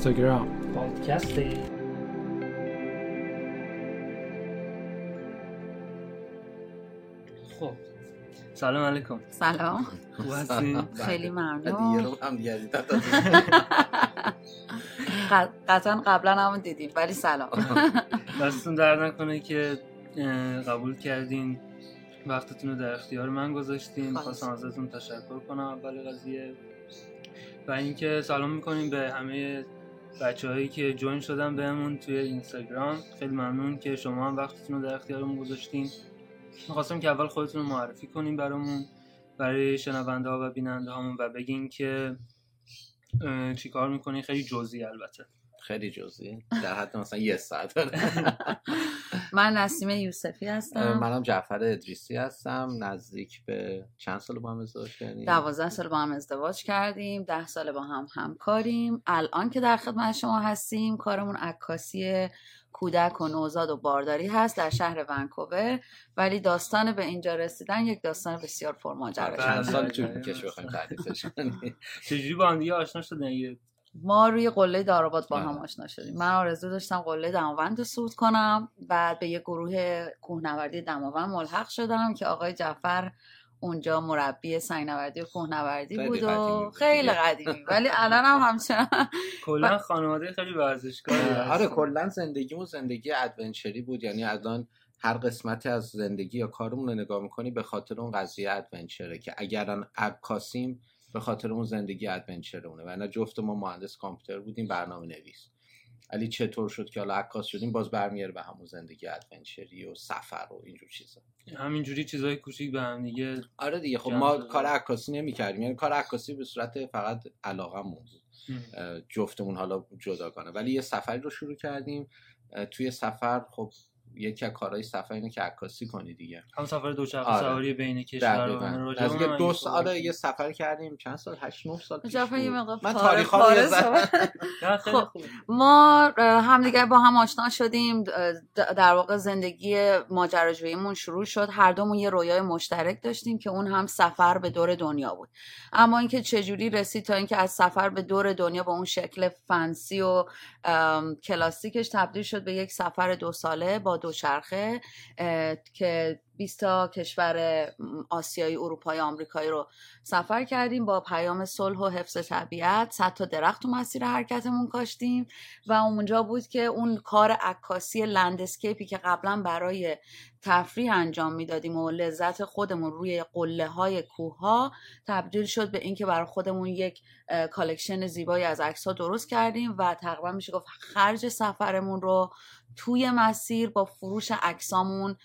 اینستاگرام پادکستی خب. سلام علیکم. سلام؟ خیلی دیگه ممنون قطعا قبلا هم دیدیم ولی سلام. دستتون در نکنه که قبول کردین. وقتتون رو در اختیار من گذاشتین. خواهش. خواستم ازتون تشکر کنم اول قضیه. و اینکه سلام می‌کنیم به همه بچه هایی که جوین شدن بهمون توی اینستاگرام. خیلی ممنون که شما هم وقتتون رو در اختیارمون گذاشتین. می‌خواستم که اول خودتون رو معرفی کنیم برامون برای شنونده ها و بیننده هامون و بگین که اه، چی کار می‌کنین. خیلی جزئی البته. خیلی جزئی. در حد مثلا یه ساعت. من نسیم یوسفی هستم. منم جعفر ادریسی هستم. نزدیک به چند سال با هم ازدواج کردیم؟ دوازده سال با هم ازدواج کردیم. ده سال با هم همکاریم. الان که در خدمت شما هستیم کارمون عکاسی کودک و نوزاد و بارداری هست در شهر ونکوور. ولی داستان به اینجا رسیدن یک داستان بسیار پرماجرا چند سال طول. می‌کشه بخوایم تعریفش کنیم. چجوری با هم دیگه آشنا شدن یه ما روی قله داراباد با هم آره. آشنا شدیم. من آرزو داشتم قله دماوند رو صعود کنم. بعد به یه گروه کوهنوردی دماوند ملحق شدم که آقای جعفر اونجا مربی سنگنوردی و کوهنوردی بود و خیلی. قدیمی. ولی الان هم همچنان. کلا خانواده خیلی ورزشکاری آره کلا زندگیمون زندگی ادونچری بود. یعنی الان هر قسمتی از زندگی یا کارمون رو نگاه می‌کنی به خاطر اون قضیه ادونچره که اگر عکاسیم به خاطر اون زندگی ادونچرونه و جفت ما مهندس کامپیوتر بودیم برنامه نویس ولی چطور شد که حالا عکاس شدیم باز برمیگره به همون زندگی ادونچری و سفر و اینجور چیزا. همینجوری چیزای کوچیک به هم دیگه آره دیگه خب ما شده. کار عکاسی نمی‌کردیم. یعنی کار عکاسی به صورت فقط علاقمون بود. جفتمون حالا جداگانه ولی یه سفری رو شروع کردیم. توی سفر خب یکی از کارهای سفر اینه که عکاسی کنی دیگه. هم سفر دوچرخه آره. سواری بین کشور دقیقاً. راجع از دو سال آره یه سفر کردیم. چند سال؟ هشت نه سال پیش من تاریخ خب. ما اه، همدیگر با هم آشنا شدیم. در واقع زندگی ماجراجوییمون شروع شد. هر دومون یه رویای مشترک داشتیم که اون هم سفر به دور دنیا بود. اما اینکه چجوری رسید تا اینکه از سفر به دور دنیا با اون شکل فنسی و کلاسیکش تبدیل شد به یک سفر دو ساله با دوچرخه که 20 تا کشور آسیایی اروپایی آمریکایی رو سفر کردیم با پیام صلح و حفظ طبیعت. صد تا درخت تو مسیر حرکتمون کاشتیم و اونجا بود که اون کار عکاسی landscape ی که قبلا برای تفریح انجام می‌دادیم و لذت خودمون روی قله های کوه ها تبدیل شد به اینکه برای خودمون یک collection زیبایی از عکس ها درست کردیم و تقریبا میشه گفت خرج سفرمون رو توی مسیر با فروش عکسامون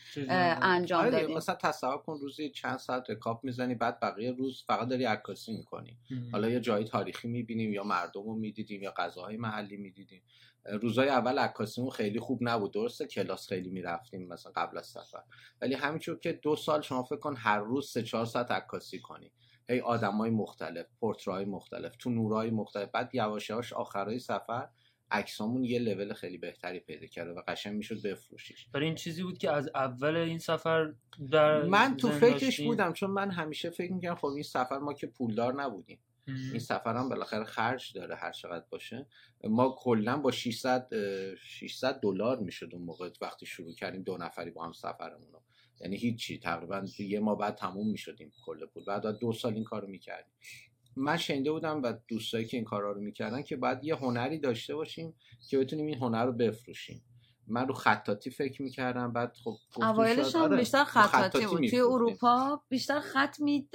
انجام آره دیگه، مثلا تصور کن روزی چند ساعت رکاب می‌زنی بعد بقیه روز فقط داری عکاسی می‌کنی. ام. حالا یا جای تاریخی می‌بینیم یا مردم رو می‌دیدیم یا غذاهای محلی می‌دیدیم. روزای اول عکاسیمون خیلی خوب نبود. درسته کلاس خیلی می‌رفتیم مثلا قبل از سفر. ولی همینطور که دو سال شما فکر کن هر روز سه چهار ساعت عکاسی کنی. هی آدمای مختلف پورترهای مختلف تو نورهای مختلف. بعد یواش یواش آخرای سفر عکسامون یه لول خیلی بهتری پیدا کرده و قشنگ می‌شد بفروشیش. برای این چیزی بود که از اول این سفر در من تو فکرش؟ بودم چون من همیشه فکر می‌کنم خب این سفر ما که پولدار نبودیم. این سفر هم بالاخره خرج داره هر چقدر باشه. ما کلا با 600 اه، 600 دلار می‌شد اون موقع وقتی شروع کردیم دو نفری با هم سفرمون رو. یعنی هیچی تقریبا یه ما بعد تموم می‌شدیم کل پول. بعد دو سال این کارو می‌کردیم. من شنیده بودم و دوستایی که این کارا رو می‌کردن که باید یه هنری داشته باشیم که بتونیم این هنر رو بفروشیم من رو خطاطی فکر می‌کردم بعد خب اوایلش. هم آره، بیشتر رو خطاطی بود توی. اروپا بیشتر خط می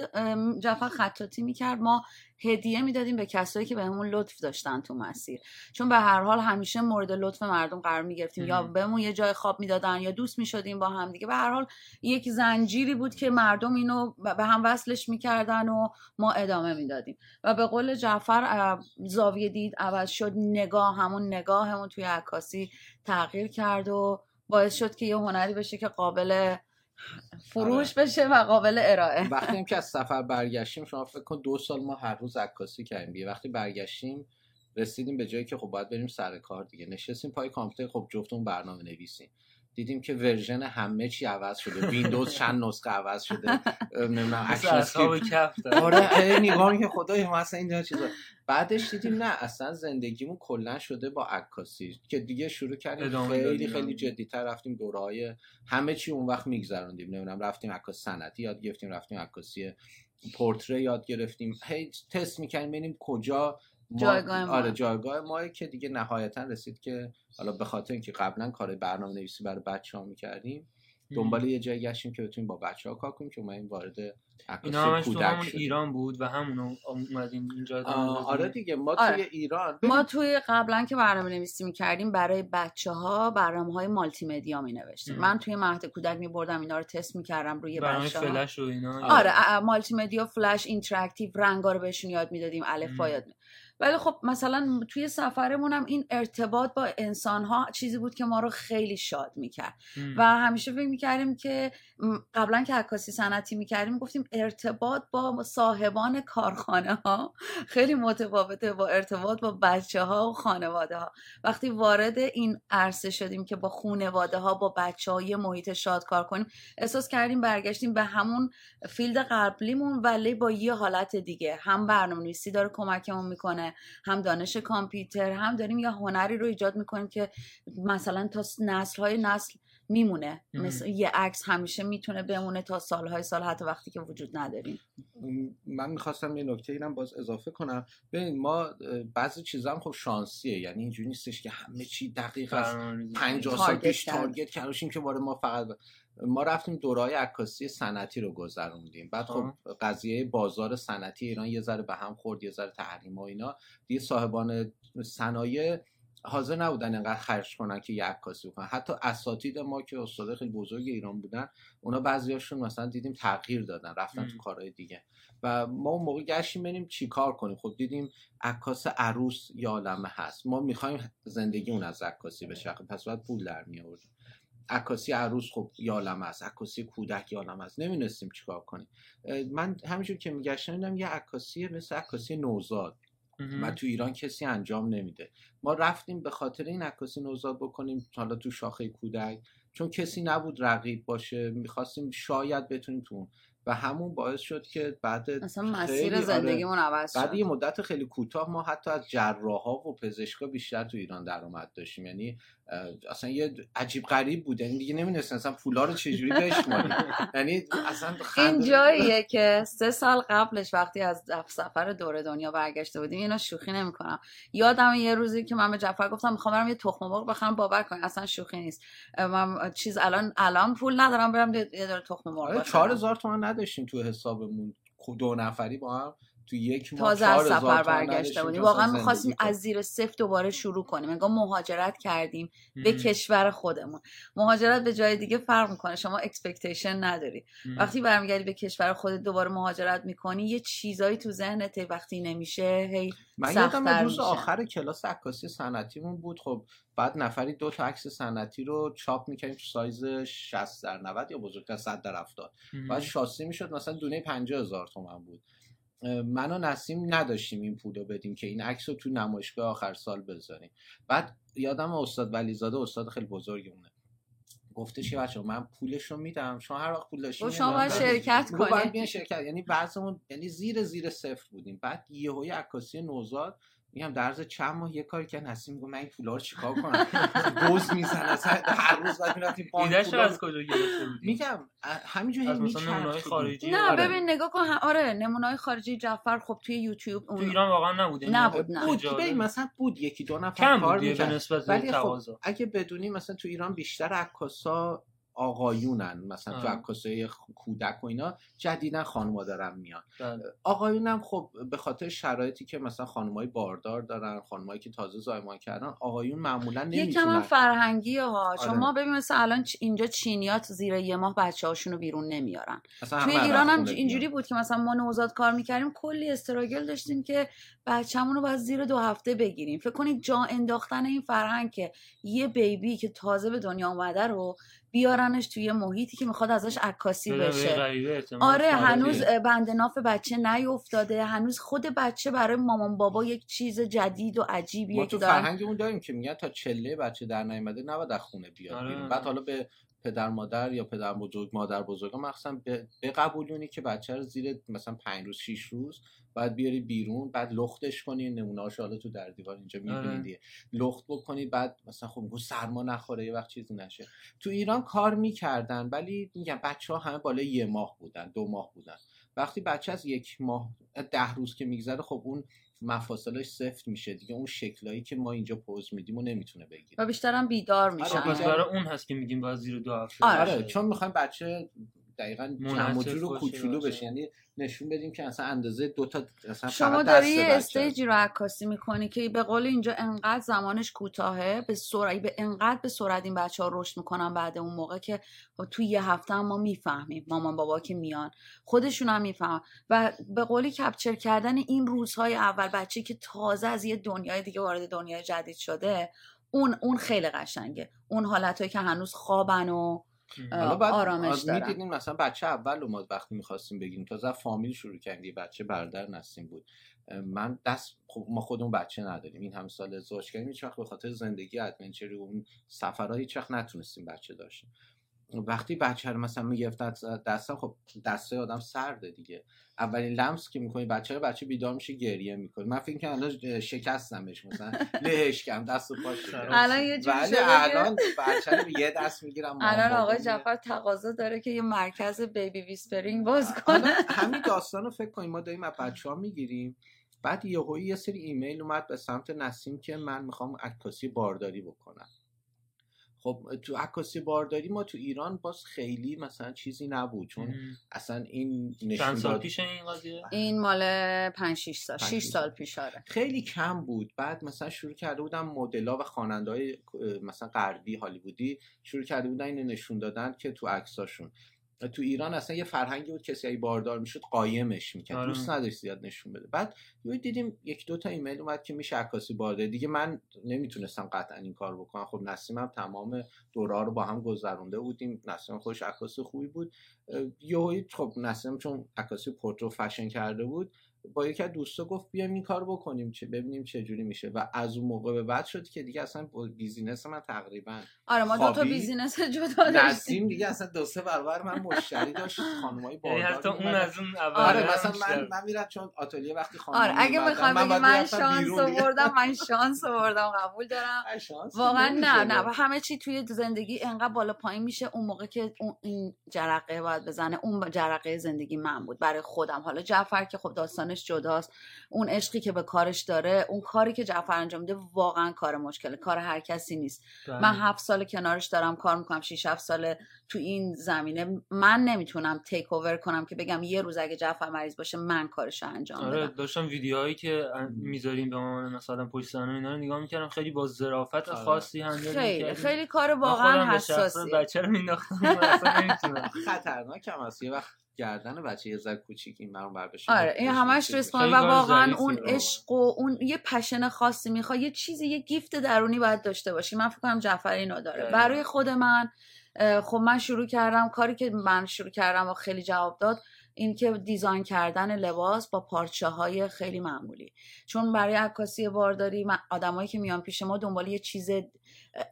جعفر خطاطی می‌کرد ما هدیه می‌دادیم به کسایی که بهمون لطف داشتن تو مسیر. چون به هر حال همیشه مورد لطف مردم قرار می‌گرفتیم. یا. بهمون یه جای خواب می‌دادن یا دوست می‌شدیم با هم دیگه. به هر حال یک زنجیری بود که مردم اینو به هم وصلش می‌کردن و ما ادامه می‌دادیم. و به قول جعفر زاویه دید عوض شد نگاه همون نگاهمون توی عکاسی تغییر کرد و باعث شد که یه هنری بشه که قابل فروش بشه و قابل ارائه. وقتی هم که از سفر برگشتیم شما فکر کن دو سال ما هر روز عکاسی کردیم دیگه. وقتی برگشتیم رسیدیم به جایی که خب باید بریم سر کار دیگه. نشستیم پای کامپیوتر خب جفتمون برنامه نویسیم دیدیم که version همه چی عوض شده. ویندوز چند نسخه عوض شده. نمی‌دونم. آره نگاه که خدای ما اصلا این چیزا. بعدش دیدیم نه اصلا زندگیمون کلا شده با عکاسی که دیگه شروع کردیم خیلی. خیلی جدیتر رفتیم دورهای همه چی اون وقت میگذروندیم. نمی‌دونم رفتیم عکاسی صنعتی یاد گرفتیم رفتیم عکاسی پورتره یاد گرفتیم. هی تست می‌کنیم ببینیم کجا جایگاه ما. آره جایگاه ما که دیگه نهایتا رسید که حالا به خاطر اینکه قبلا کار برنامه نویسی برای بچه ها می‌کردیم دنبال یه جایی گشتیم که بتونیم با بچه ها کار کنیم که اومدیم وارد عکاسی اینا همش تو همون. ایران بود و همونو اومدین اینجا آره دیگه ما آره. توی ایران ما توی قبلا که برنامه نویسی می‌کردیم برای بچه ها برنامه های مالتی مدیا می نوشتیم. من توی مهد کودک می بردم اینا رو تست می‌کردم روی برنامه بچه ها فلش و اینا آره ا- multimedia Flash interactive رنگا رو بهشون یاد می‌دادیم الفبا. یاد می- ولی خب مثلا توی سفرمون هم این ارتباط با انسان ها چیزی بود که ما رو خیلی شاد می‌کرد. ام. و همیشه فکر می‌کردیم که قبلا که عکاسی صنعتی می‌کردیم گفتیم ارتباط با صاحبان کارخانه ها خیلی متفاوته با ارتباط با بچه ها و خانواده ها وقتی وارد این عرصه شدیم که با خانواده ها با بچه های محیط شاد کار کنیم احساس کردیم برگشتیم به همون field قبلیمون ولی با یه حالت دیگه. هم برنامه نویسی داره کمکمون می‌کنه هم دانش کامپیوتر هم داریم یه هنری رو ایجاد می‌کنیم که مثلا تا نسل های نسل میمونه. مثل یه عکس همیشه می‌تونه بمونه تا سالهای سال حتی وقتی که وجود نداریم من می‌خواستم یه نکته اینم باز اضافه کنم ببین ما بعضی چیزا هم خب شانسیه یعنی اینجوری نیستش که همه چی دقیق از برنامه‌ریزی. 50 سال target پیش. target کردیم که وارد ما فقط ما رفتیم دورهای عکاسی صنعتی رو گذروندیم. بعد خب قضیه بازار صنعتی ایران یه ذره به هم خورد یه ذره تحریم و اینا. دیگه صاحبان صنایع حاضر نبودن انقدر خرج کنن که یه عکاسی بکنن. حتی اساتید ما که استاد خیلی بزرگ ایران بودن اونا بعضیاشون مثلا دیدیم تغییر دادن رفتن تو م. کارهای دیگه. و ما اون موقع گشتیم بریم چیکار کنیم. خب دیدیم عکاس عروس عالمه هست. ما می‌خوایم زندگی اون از عکاسی بشه. پس باید پول در می آوردیم عکاسی عروس خب یه عالمه است عکاسی کودک یه عالمه است نمی‌دونستیم چیکار کنیم. من همینجور که میگشتم دیدم یه عکاسی مثل عکاسی نوزاد. و تو ایران کسی انجام نمیده. ما رفتیم به خاطر این عکاسی نوزاد بکنیم حالا تو شاخه کودک. چون کسی نبود رقیب باشه می‌خواستیم شاید بتونیم تو و همون باعث شد که بعد اصلا مسیر آره، زندگیمون عوض بعد شد. یه مدت خیلی کوتاه ما حتی از جراحا و پزشکا بیشتر تو ایران درآمد داشتیم. یعنی اصلا یه عجیب غریب بود یعنی دیگه نمی‌دونستن اصلا پولا رو چجوری بشماریم یعنی اصلا این جاییه که سه سال قبلش وقتی از سفر دور دنیا برگشته بودیم اینو شوخی نمی‌کنم. یادم یه روزی که من به جعفر گفتم می‌خوام برم یه تخم مرغ بخرم باور کنی اصلا شوخی نیست. من چیز الان الان پول ندارم برم یه داره تخم مرغ آره بخرم. 4000 تومن نداشتیم تو حسابمون. دو نفری با هم تو یک ماه تازه از 4000 سفر برگشته بودیم واقعا می‌خواستیم. از زیر صفر دوباره شروع کنیم انگار مهاجرت کردیم به مهم. کشور خودمون مهاجرت به جای دیگه فرق می‌کنه شما expectation نداری مهم. وقتی برمیگردی به کشور خودت دوباره مهاجرت می‌کنی یه چیزایی تو ذهنت وقتی نمیشه هی من یادم روز. آخر کلاس عکاسی صنعتیمون بود خب بعد نفری دو تا عکس صنعتی رو چاپ می‌کنیم تو سایز 60 در 90 یا بزرگتر 100 در 70 مهم. بعد شاسی می‌شد مثلا دونه 50 هزار تومن بود من و نسیم نداشتیم این پول رو بدیم که این عکس رو تو نمایشگاه آخر سال بذاریم. بعد یادم استاد ولیزاده استاد خیلی بزرگمونه گفتش که بچه من پولش رو میدم. شما هر وقت پول داشتین و شما باید. شرکت میگو باید شرکت. یعنی بعضمون یعنی زیر زیر صفر بودیم. بعد یهوی عکاسی نوزاد میگم در عرض چند ماه یه کاری که نسیم میگه من این پولا رو چیکار کنم دوز می‌زنه اصلا هر روز بعد می‌رفتیم بانک ایدهش از کجا گرفته بودی میگم همینجوری از مثلا. نمونه‌های خارجی نه آره. ببین نگاه کن آره نمونای خارجی جعفر خب توی یوتیوب تو اون ایران واقعا نبود یعنی نبود، نه. بود. ببین مثلا بود یکی دو نفر کم کار می‌کرد. نسبت ولی خب اگه بدونی مثلا تو ایران بیشتر عکاسا آقایونن مثلا تو. عکاسای کودک و اینا جدیدن خانوما دارن میان بله. آقایونم خب به خاطر شرایطی که مثلا خانمای باردار دارن خانمایی که تازه زایمان کردن آقایون معمولا یکم هم نمی‌تونن فرهنگی ها آره. شما ببین مثلا الان چ- اینجا چینیات زیر یه ماه بچه هاشون رو بیرون نمیارن مثلا توی ایران هم اینجوری. بود که مثلا ما نوزاد کار می‌کردیم کلی استراگل داشتیم که بچه‌مون رو باید زیر دو هفته بگیریم فکر کنید جا انداختن این فرهنگ که یه بیبی که تازه به دنیا اومده رو بیارنش توی محیطی که می‌خواد ازش عکاسی بشه آره. هنوز بند ناف بچه نیفتاده هنوز خود بچه برای مامان بابا یک چیز جدید و عجیبیه ما تو فرهنگمون داریم که میگن تا چله بچه در نیامده نباید از خونه بیاد آره. بعد حالا به پدر مادر یا پدر بزرگ مادر بزرگ مخصوصا به بقبولونی که بچه رو زیر مثلا پنج روز شیش روز بعد بیاری بیرون بعد لختش کنی نمونه حالا تو در دیوار اینجا آره. می‌بینید دیگه. لخت بکنی بعد مثلا خب میگو سرما نخوره یه وقت چیزی نشه. تو ایران کار می‌کردن ولی میگم بچه ها همه بالای یه ماه بودن دو ماه بودن. وقتی بچه از یک ماه ده روز که میگذره خب اون مفاصلش سفت میشه دیگه. اون شکلایی که ما اینجا پوز میدیم و نمی‌تونه بگیره. و بیشترم بیدار میشن. آره، برای اون هست که میگیم باید زیر دو هفته آره. آره چون می‌خوایم بچه دقیقا کم و جور و باشه، کوچولو. بشه. یعنی نشون بدیم که اصلا اندازه دو تا اصلا شما فقط داری یه استیجی رو عکاسی می‌کنی که به قول اینجا انقدر زمانش کوتاهه به سرعت به انقدر به سرعت این بچه ها رشد می‌کنن بعد اون موقع که توی یه هفته هم ما می‌فهمیم مامان بابا که میان. خودشون هم می‌فهمن. و به قولی کپچر کردن این روزهای اول بچه که تازه از یه دنیای دیگه وارد دنیای جدید شده اون اون خیلی قشنگه. اون حالتهایی که هنوز خوابن و بعد آرامش دارن. می‌دیدیم مثلا بچه اول رو ما وقتی می‌خواستیم بگیم تازه از فامیل شروع کردیم یه بچه برادر نسیم بود. من دست خب ما خودمون بچه نداریم. این همه سال ازدواج کردیم هیچ وقت به خاطر زندگی ادونچری و اون سفرها هیچ وقت نتونستیم بچه داشتیم. وقتی بچه رو مثلا می‌گرفت دستم خب دسته آدم سرده دیگه. اولین لمس که می‌کنی بچه رو بچه بیدار میشه گریه می‌کنه من فکر کنم الان شکستمش مثلا لهش کردم دست و پاش. الان یه ولی الان بچه رو یه دست می‌گیرم الان آقای جعفر تقاضا داره که یه مرکز baby whispering باز کنه. همین داستان رو فکر کنیم. ما داریم از بچه ها می‌گیریم. بعد یهویی یه سری ایمیل اومد به سمت نسیم که من می‌خوام عکاسی بارداری بکنم. خب تو عکاسی بارداری ما تو ایران باز خیلی مثلا چیزی نبود چون مم. اصلا این چند نشون سال داد پیش این قضیه؟ این مال 5 6 سال. پنج، 6 شیش سال سال. پیش آره. خیلی کم بود. بعد مثلا شروع کرده بودن مدلا و خواننده های مثلا غربی هالیوودی شروع کرده بودن اینو نشون دادن که تو عکساشون. تو ایران اصلا یه فرهنگی بود کسی باردار می‌شد قایمش می‌کرد. آره. دوست نداشت زیاد نشون بده. بعد یه دیدیم یک دو تا ایمیل اومد که میشه عکاسی بارداری دیگه من نمی‌تونستم قطعا این کار بکنم. خب نسیمم تمام دوره رو با هم گذرونده بودیم. نسیم خودش عکاس خوبی بود. یهویی خب نسیم چون عکاسی پورترو فشن کرده بود با یکی از دوستا گفت بیایم این کار بکنیم چه ببینیم چه جوری میشه و از اون موقع به بعد شد که دیگه اصلا business من تقریبا آره ما دو تا. بیزینس جدا داشتیم دیگه اصلا دو سه برابر من مشتری داشت خانمای یعنی باردار حتی اون. از اون اول آره، آره مثلا. من من میرم چون آتلیه وقتی خانم آره اگه می‌خوام بگی من شانس آوردم من شانس آوردم قبول دارم واقعا نه نه و همه چی توی زندگی انقدر بالا پایین میشه اون موقع که اون این جرقه باید بزنه اون جرقه زندگی من بود برای خودم حالا جعفر که خب داستانش جداست. اون عشقی که به کارش داره اون کاری که جعفر انجام میده واقعا کار مشکله کار هر کسی نیست. بله. من هفت سال کنارش دارم کار می‌کنم 6 7 سال تو این زمینه. من نمی‌تونم تیک اوور کنم که بگم یه روز اگه جعفر مریض باشه من کارش انجام آره بدم. داشتم ویدیوهایی که می‌ذاریم به عنوان مثلا پشت صحنه اینا رو نگاه می‌کردم. خیلی با ظرافت آره. خاصی هندل خیلی. خیلی کار من واقعا حساسی. بچه رو مینداختم اصلا نمی‌تونم. خطرناک هم هست. یه وقت گردن بچه یه ذره کوچیک این برام بر بشه. آره این همش رسپان و واقعا اون. عشق و اون یه پشن خاصی می‌خواد یه چیزی یه گیفت درونی باید داشته باشی. من فکر کنم جعفر اینو داره. دقیقاً. برای خود من اه، خب من شروع کردم کاری که من شروع کردم و خیلی جواب داد این که دیزاین کردن لباس با پارچه های خیلی معمولی. چون برای عکاسی بارداری من- آدمایی که میان پیش ما دنبال یه چیز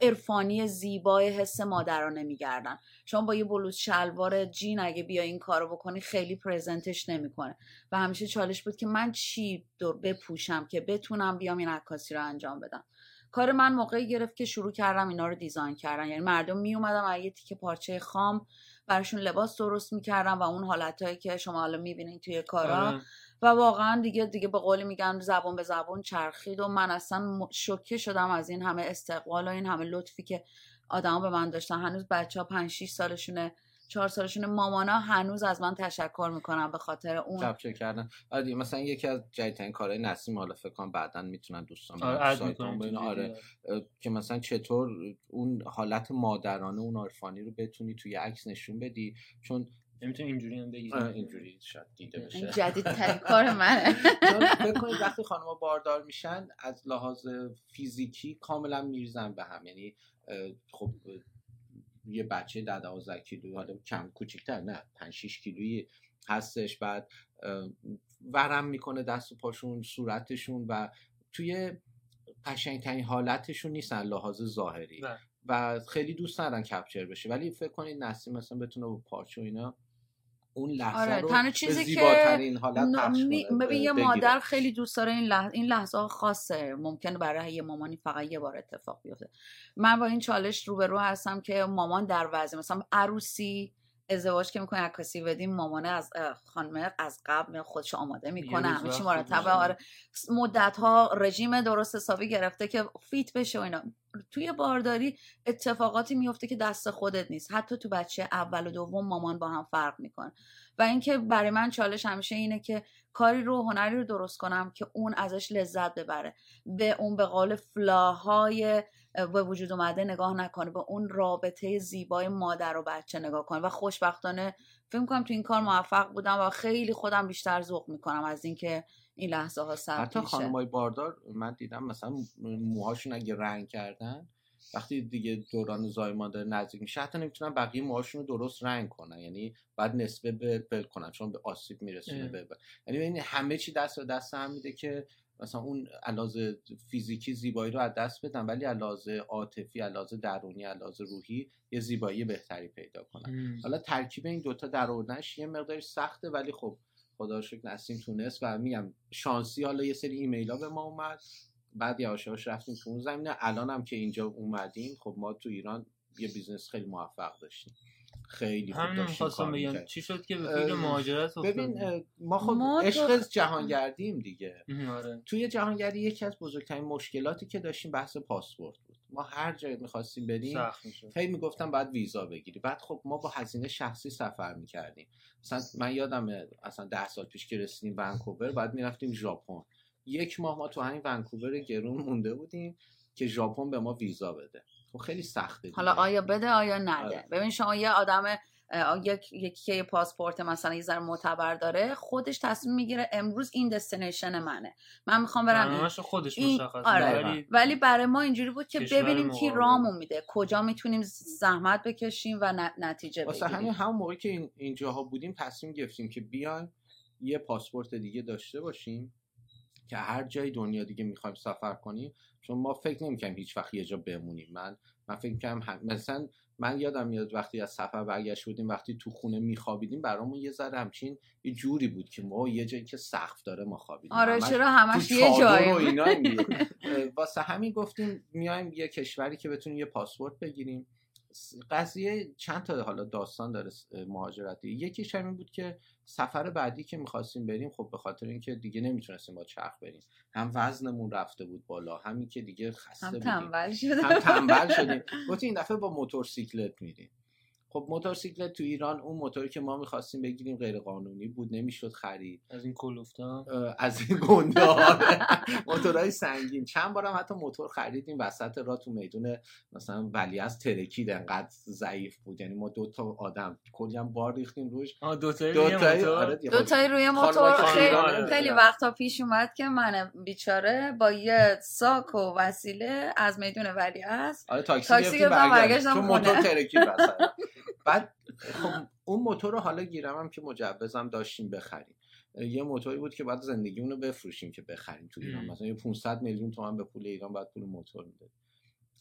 عرفانی زیبای حس مادرانه میگردن چون با یه بلوز شلوار جین اگه بیا این کارو بکنی خیلی پرزنتش نمی‌کنه. و همیشه چالش بود که من چی دور بپوشم که بتونم بیام این عکاسی رو انجام بدم. کار من موقعی گرفت که شروع کردم اینا رو دیزاین کردن. یعنی مردم می اومدم یه تیکه پارچه خام براشون لباس درست می‌کردم و اون حالتهایی که شما حالا می‌بینین توی کارا آره. و واقعا دیگه دیگه به قولی میگن زبون به زبون چرخید و من اصلا شوکه شدم از این همه استقبال و این همه لطفی که آدما به من داشتن. هنوز بچه ها 5 6 سالشونه چهار سالشونه مامانا هنوز از من تشکر می‌کنم به خاطر اون. کپچر کردن. آره مثلا یکی از جدیدترین کارهای نسیم حالا فکر کنم بعدا می‌تونن دوستان آره. آره که مثلا چطور اون حالت مادرانه اون عرفانی رو بتونی توی عکس نشون بدی. چون نمی‌تونی اینجوری هم بگی. اینجوری شاید دیده این بشه. جدید ترین کار منه. چون فکر کنید وقتی خانم‌ها باردار میشن از لحاظ فیزیکی کاملا میرزن به هم. یعنی خب یه بچه ده دوازده کیلو حالا کم کوچیکتر نه 5 6 کیلویی هستش. بعد ورم می‌کنه دست و پاشون صورتشون و توی قشنگترین حالتشون نیستن لحاظ ظاهری. و خیلی دوست ندارن کپچر بشه. ولی فکر کنید نسیم مثلا بتونه با پارچه و اینا اون لحظه آره رو تنها چیزی که زیباترین حالت پخش می- کنه، ببین یه. مادر خیلی دوست داره این لحظه این لحظه خاصه ممکنه برای یه مامانی فقط یه بار اتفاق بیفته من با این چالش روبرو هستم که مامان در وضع مثلا عروسی ازدواج که می‌کنه عکاسی بدیم مامانه از خانم از قبل خودش آماده می‌کنه همه چی گذاشته. آره. مدت ها رژیم درست حسابی گرفته که فیت بشه و اینا. توی بارداری اتفاقاتی میفته که دست خودت نیست. حتی تو بچه اول و دوم مامان با هم فرق می‌کنه. و اینکه برای من چالش همیشه اینه که کاری رو هنری رو درست کنم که اون ازش لذت ببره. به اون به قول فلاهای به وجود اومده نگاه نکنه به اون رابطه زیبای مادر و بچه نگاه کنه. و خوشبختانه فکر کنم تو این کار موفق بودم و خیلی خودم بیشتر ذوق می‌کنم از اینکه این لحظه ها ثبت حتی خانمای باردار من دیدم مثلا موهاشون اگه رنگ کردن وقتی دیگه دوران زایمان داره نزدیک میشه حتی نمی‌تونن بقیه موهاشون رو درست رنگ کنن. یعنی بعد نسبه به بل کنن چون به آسیب میرسونه. به یعنی همه چی دست به دست هم میده که مثلا اون علاوه فیزیکی زیبایی رو از دست بدن ولی علاوه عاطفی علاوه درونی علاوه روحی یه زیبایی بهتری پیدا کنن. حالا ترکیب این دوتا در آوردنش یه مقداری سخته ولی خب خدا شکر نسیم تونست و میگم شانسی حالا یه سری ایمیل ها به ما اومد. بعد یواش رفتیم تو اون زمینه. الان هم که اینجا اومدیم خب ما تو ایران یه business خیلی موفق داشتیم. خیلی خوب داشتیم بگم. چی شد که به فکر مهاجرت ببین ما خب عشق جهانگردیم دیگه. آره. توی جهانگردی یکی از بزرگترین مشکلاتی که داشتیم بحث پاسپورت بود. ما هر جای می‌خواستیم بریم هی می‌گفتم باید ویزا بگیری. بعد خب ما با هزینه شخصی سفر می‌کردیم. مثلا من یادمه اصلا ده سال پیش که رسیدیم ونکوور بعد می‌رفتیم ژاپن. یک ماه ما تو همین ونکوور گرون مونده بودیم که ژاپن به ما ویزا بده. خب خیلی سخته دیگه. حالا آیا بده آیا نده آره. ببین شما یه آدم یک یکی که یه پاسپورت مثلا یه ذره معتبر داره خودش تصمیم می‌گیره امروز این دستینیشن منه من می‌خوام برم این. برنامه‌شو خودش این مشخص آره ولی ولی برای ما اینجوری بود که ببینیم کی. رامون میده کجا می‌تونیم زحمت بکشیم و ن- نتیجه واسه همین بگیریم همون موقعی که این اینجاها بودیم تصمیم گرفتیم که بیایم یه پاسپورت دیگه داشته باشیم که هر جای دنیا دیگه می‌خوایم سفر کنیم چون ما فکر نمی‌کنیم هیچ وقت یه جا بمونیم. من من فکر کنم هم... مثلا من یادم میاد وقتی از سفر برگشت بودیم وقتی تو خونه میخوابیدیم برامون یه ذره همچین یه جوری بود که ما یه جایی که سقف داره ما خوابیدیم. آره چرا همش یه جایی واسه همین گفتیم میایم یه کشوری که بتونیم یه پاسپورت بگیریم. قضیه چند تا حالا داستان داره مهاجرتی. یکیش همین بود که سفر بعدی که می‌خواستیم بریم خب به خاطر اینکه دیگه نمی‌تونستیم با چرخ بریم. هم وزنمون رفته بود بالا همین که دیگه خسته هم بودیم. تنبل شده. هم تنبل شدیم. گفتیم این دفعه با موتورسیکلت میریم. خب موتورسیکلت تو ایران اون موتوری که ما می‌خواستیم بگیریم غیر قانونی بود نمی‌شد خرید از این کلوفتا از این گنده موتورهای سنگین چند بارم حتی موتور خریدیم وسط راه تو میدون مثلا ولی از ترکید انقدر ضعیف بود یعنی ما دو تا آدم کلی هم بار ریختیم روش دو یه تایی موتور؟ آره. دو تایی روی موتور خیلی, آره، خیلی. وقتا پیش اومد که من بیچاره با یه ساک و وسیله از میدون ولی است آره تاکسی, گرفتم،. برگشتم. موتور ترکید وسط بعد خب اون موتور رو حالا گیرم هم که مجوزم داشتیم بخریم. یه موتوری بود که بعد زندگیمون رو بفروشیم که بخریم تو ایران. مثلا یه 500 میلیون تومن به پول ایران بعد پول موتور میده.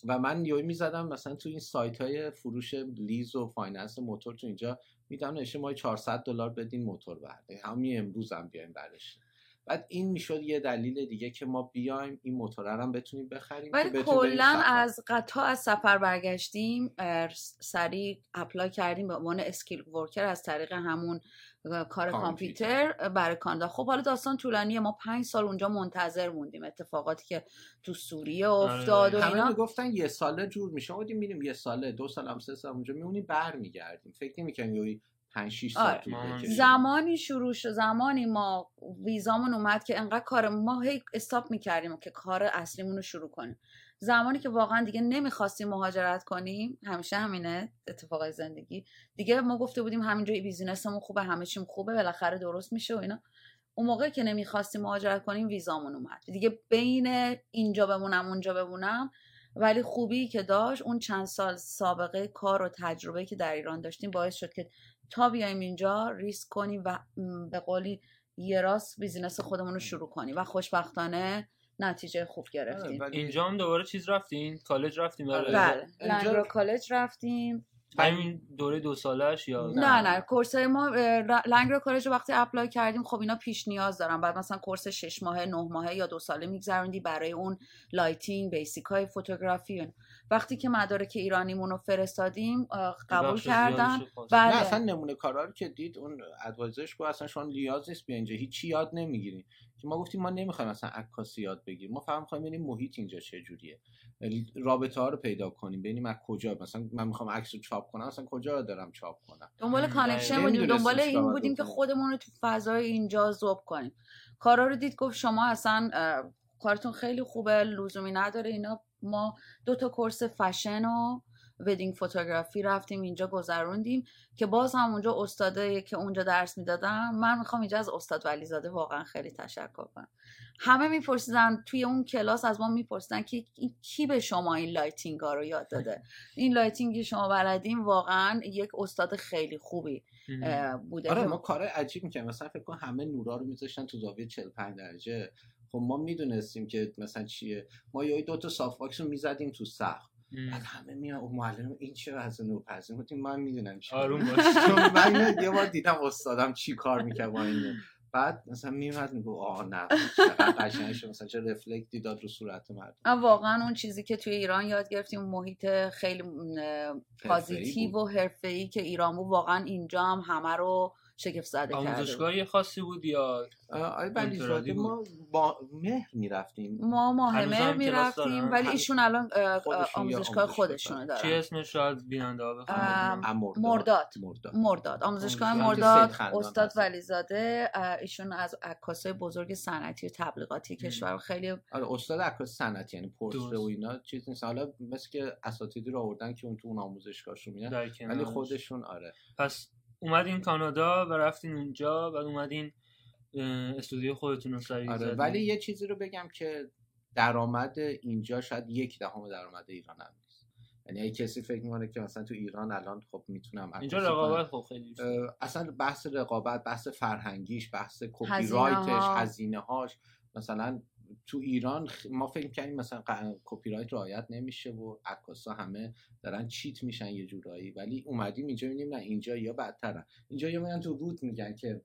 و من یوی می‌زدم مثلا تو این سایت های فروش لیز و فایننس موتور تو اینجا میدم نشه ما 400 دلار بدین موتور برده همین امروز هم بیایم برش بعد این می‌شد یه دلیل دیگه که ما بیایم این موتور هم بتونیم بخریم ولی کلا. از قطعا از سفر برگشتیم سریع اپلای کردیم به عنوان اسکیل ورکر از طریق همون کار کامپیوتر. برای کانادا. خب حالا داستان طولانیه ما پنج سال اونجا منتظر موندیم اتفاقاتی که تو سوریه افتاد و همه اینا. می‌گفتن یه ساله جور میشه. بودیم میریم یه ساله دو سال هم سه سال اونجا میمونیم برمیگردیم. فکر نمی‌کنیم 5 6 سال آره. زمانی شروع شد زمانی ما ویزامون اومد که انقدر کار ما هی استاپ می‌کردیم که کار اصلیمون رو شروع کنیم. زمانی که واقعا دیگه نمی‌خواستیم مهاجرت کنیم همیشه همینه اتفاقای زندگی. دیگه ما گفته بودیم همینجا business مون خوبه همه چیم خوبه بالاخره درست میشه و اینا. اون موقع که نمی‌خواستیم مهاجرت کنیم ویزامون اومد. دیگه بین اینجا بمونم اونجا بمونم. ولی خوبی که داشت اون چند سال سابقه کار و تجربه که در ایران داشتیم باعث شد که تا بیایم اینجا ریسک کنیم و به قولی یه راست business خودمون رو شروع کنیم و خوشبختانه نتیجه خوب گرفتیم. اینجا هم دوباره چیز رفتین؟ کالج رفتیم بله. Langara کالج رفتیم. همین دوره دو سالش یا نه نه؟ course ما Langara College وقتی apply کردیم خب اینا پیش نیاز دارن. بعد مثلا course شش ماهه نه ماهه یا دو ساله میگذروندی برای اون lighting basic های photography وقتی که مدارک ایرانیمون رو فرستادیم قبول کردن. بله. نه اصلا نمونه کارا رو که دید اون advisor ش گفت اصلا شما نیاز نیست بیا اینجا هیچی یاد نمی‌گیریم که ما گفتیم ما نمی‌خوایم اصلا عکاسی یاد بگیریم. ما فقط می‌خوایم ببینیم محیط اینجا چه جوریه. یعنی رابطه ها رو پیدا کنیم ببینیم از کجا. مثلا من می‌خوام عکس رو چاپ کنم اصلا کجا دارم چاپ کنم؟ دنبال connection بودیم دنبال این بودیم که خودمون رو تو فضای اینجا ذوب کنیم. کارا رو دید گفت شما اصلا کارتون خیلی خوبه لزومی نداره اینا. ما دو تا course fashion و wedding photography رفتیم اینجا گذروندیم که باز هم اونجا استاده که اونجا درس می‌دادن من می‌خوام اینجا از استاد ولیزاده واقعا خیلی تشکر کنم. همه میپرسیدن توی اون کلاس از ما میپرسیدن که کی به شما این لایتینگ ها رو یاد داده؟ این لایتینگ که شما بلدین واقعا یک استاد خیلی خوبی بوده آره ما کار عجیب می‌کنیم مثلا فکر کن همه نورا رو میذاشتن تو زاویه 45 درجه. خب ما می‌دونستیم که مثلا چیه. ما یه دو تا صاف رو می‌زدیم تو سقف. بعد همه میان او معلم این چه از نورپذیر بودیم من می‌دونم چی. آروم باش. چون من یه بار دیدم استادم چی کار می‌کرد با این بعد مثلا میومد میگو آه نه چقدر قشنگ شد. مثلا چه رفلکتی داد رو صورت مردم. واقعا اون چیزی که توی ایران یاد گرفتیم محیط خیلی پازیتیو و حرفه‌ای که ایران بود واقعا اینجا هم همه رو شگفت زده کرده آموزشگاه خاصی بود یا آیا بلی ما با مهر می‌رفتیم. ما ماه مهر می‌رفتیم ولی ایشون الان آموزشگاه خودشونه دارن. چی اسمش شاید بیننده مرداد. مرداد. آموزشگاه مرداد. استاد ولیزاده. ایشون از عکاسای بزرگ صنعتی و تبلیغاتی کشور خیلی آره استاد عکاس صنعتی یعنی پرسه و اینا چیز نیست. حالا مثل که اساتیدی رو آوردن که اون تو اون آموزشگاهشون میدن ولی خودشون آره. پس اومدین کانادا و رفتین اونجا و اومدین استودیو خودتون رو سریع آره ولی یه چیزی رو بگم که درآمد اینجا شاید یک دهم درآمد ایران هم نیست. یعنی اگه کسی فکر می‌کنه که مثلا تو ایران الان خب می‌تونم اینجا رقابت خب خیلی اصلا بحث رقابت بحث فرهنگیش بحث کپی رایتش هزینه هاش مثلا تو ایران ما فکر کنیم مثلا کپی رایت رعایت نمیشه و عکاسا همه دارن cheat میشن یه جورایی ولی اومدیم اینجا می‌بینیم نه اینجا یا بدترن اینجا یا میگن تو روت میگن که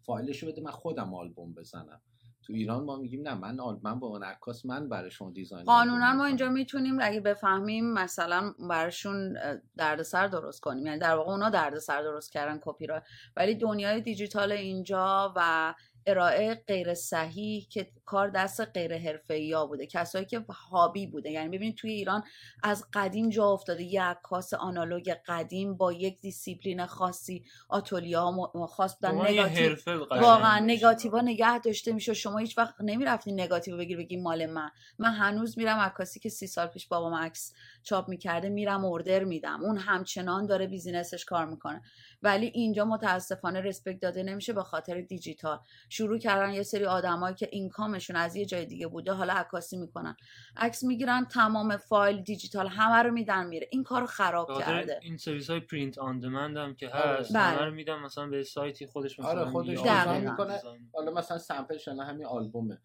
فایلشو بده من خودم آلبوم بزنم. تو ایران ما میگیم نه من من با اون عکاس من برای شما دیزاین قانونا ما اینجا می‌تونیم اگه بفهمیم مثلا براشون دردسر درست کنیم. یعنی در واقع اونا دردسر درست کردن کپی را ولی دنیای دیجیتال اینجا و ارائه غیر صحیح که کار دست غیر حرفه‌ای بوده. کسایی که هابی بوده. یعنی ببینید توی ایران از قدیم جا افتاده. یه عکاس آنالوگ قدیم با یک دیسیپلین خاصی آتولیا خاص بودن. نگاتیو واقعا نگاتیوا نگه داشته میشه شما هیچ وقت نمی‌رفتین نگاتیو بگیر بگی مال من. من هنوز میرم عکاسی که سی سال پیش بابام عکس چاپ می‌کرده میرم order میدم. اون همچنان داره business ش کار می‌کنه. ولی اینجا متاسفانه respect داده نمیشه به خاطر دیجیتال. شروع کردن یه سری آدمایی که income شون از یه جای دیگه بوده حالا عکاسی می‌کنن. عکس می‌گیرن تمام فایل دیجیتال همه رو میدن میره. این کارو خراب کرده. این سرویس های print on demand هم که آره. هست بله. همه رو میدن مثلا به سایتی خودش مثلا آره خودش می‌کنه. حالا مثلا sample شده همین آلبومه.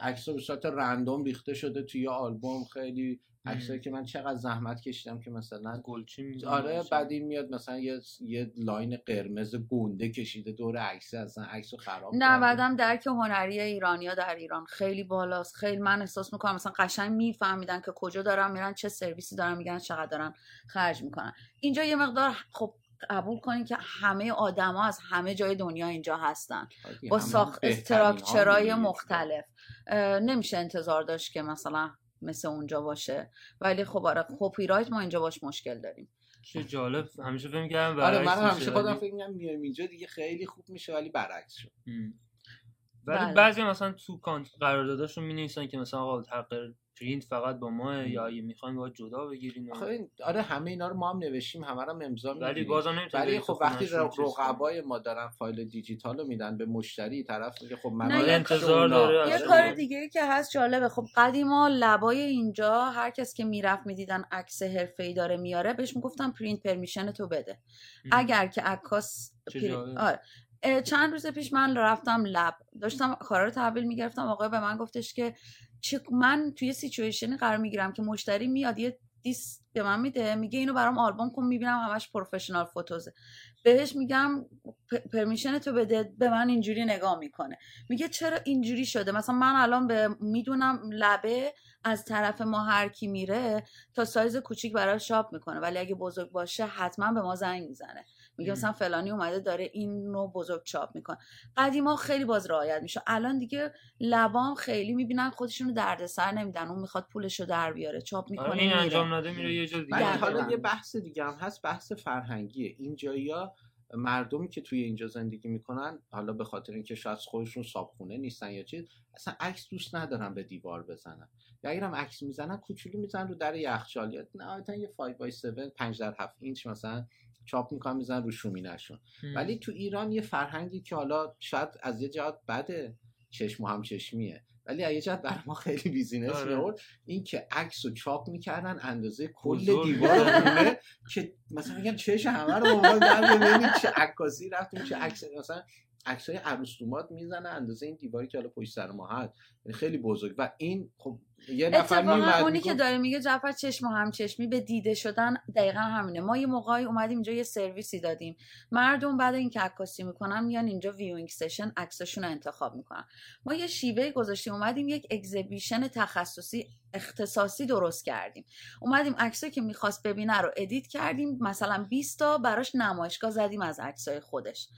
عکس به صورت random ریخته شده توی آلبوم. خیلی عکسایی که من چقدر زحمت کشیدم که مثلا گلچین آره بعد این میاد مثلا یه یه line قرمز گنده کشیده دور عکس اصلا عکسو خراب نه بعدم درک هنری ایرانیا در ایران خیلی بالاست. خیلی من احساس می‌کنم مثلا قشنگ میفهمیدن که کجا دارن میرن چه سرویسی دارن میگن چقدر دارن خرج می‌کنن. اینجا یه مقدار خب قبول کنین که همه آدما از همه جای دنیا اینجا هستن. با ساخت structure های مختلف. نمیشه انتظار داشت که مثلا مثل اونجا باشه. ولی خب آره کپی رایت ما اینجا باش مشکل داریم. چه جالب. همیشه فکر می‌کردم آره من همیشه خودم فکر می‌کردم میایم اینجا دیگه خیلی خوب میشه ولی برعکس شد. ولی بله. بعضی مثلا تو قرارداداشون می که مثلا آقا حق پرینت فقط با ما یا اگه می‌خواین باید جدا بگیرین آخه این- آره همه اینا رو ما هم نوشتیم همه رو هم امضا ولی. بازم ولی خب وقتی. رقبای ما دارن فایل دیجیتال رو میدن به مشتری طرف میگه خب من انتظار داره یه کار. دیگه که هست جالبه خب قدیما lab های اینجا هر کس که می‌رفت می‌دیدن عکس حرفه‌ای داره میاره بهش می‌گفتن print permission تو بده اگر که عکاس. آره. چند روز پیش من رفتم lab داشتم کارا رو تحویل می‌گرفتم آقای به من گفتش که چه من توی situation ی قرار می‌گیرم که مشتری میاد یه دیسک به من میده میگه اینو برام آلبوم کن می‌بینم همش professional photos ه. بهش میگم پرمیشن تو بده به من اینجوری نگاه می‌کنه. میگه چرا اینجوری شده؟ مثلا من الان به می‌دونم لبه از طرف ما هر کی میره تا سایز کوچیک برای شاپ می‌کنه. ولی اگه بزرگ باشه حتما به ما زنگ می‌زنه. میگه. مثلا فلانی اومده داره این رو بزرگ چاپ می‌کنه. قدیما خیلی باز رعایت میشه. الان دیگه لبام خیلی می‌بینن خودشونو دردسر نمیدن. اون می‌خواد پولش رو در بیاره چاپ می‌کنه آره، این میره. انجام نده میره یه جا دیگه. حالا یه بحث دیگه هم هست بحث فرهنگیه. اینجایا مردمی که توی اینجا زندگی می‌کنن حالا به خاطر اینکه شاید خودشون صابخونه نیستن یا چیز اصلا عکس دوست ندارن به دیوار بزنن. یا اگرم عکس می‌زنن کوچولو می‌زنن رو در یخچال. یا نهایتا یه 5 by 7 5 در 7 اینچ مثلا چاپ می‌کنن می‌زنن رو شومینشون. ولی تو ایران یه فرهنگی که حالا شاید از یه جهت بده چشم و همچشمیه ولی از یه جهت برای ما خیلی business آره. می‌آورد این که عکس رو چاپ می‌کردن اندازه کل. دیوار خونه که مثلا میگن چش همه رو ببینید چه عکاسی رفتیم چه عکس مثلا عکسای عروسومات می‌زنه اندازه این دیواری که حالا پشت سر ما هست یعنی خیلی بزرگ و این خب یه نفر اتفاقا اونی که داره میگه جعفر چشم و همچشمی به دیده شدن دقیقا همینه. ما یه موقعی اومدیم اینجا یه سرویسی دادیم. مردم بعد اینکه عکاسی می‌کنن میان اینجا viewing session عکسشون رو انتخاب می‌کنن. ما یه شیوه گذاشتیم اومدیم یک exhibition تخصصی اختصاصی درست کردیم. اومدیم عکسایی که می‌خواست ببینه رو edit کردیم. مثلا 20 تا براش نمایشگاه زدیم از عکسای خودش.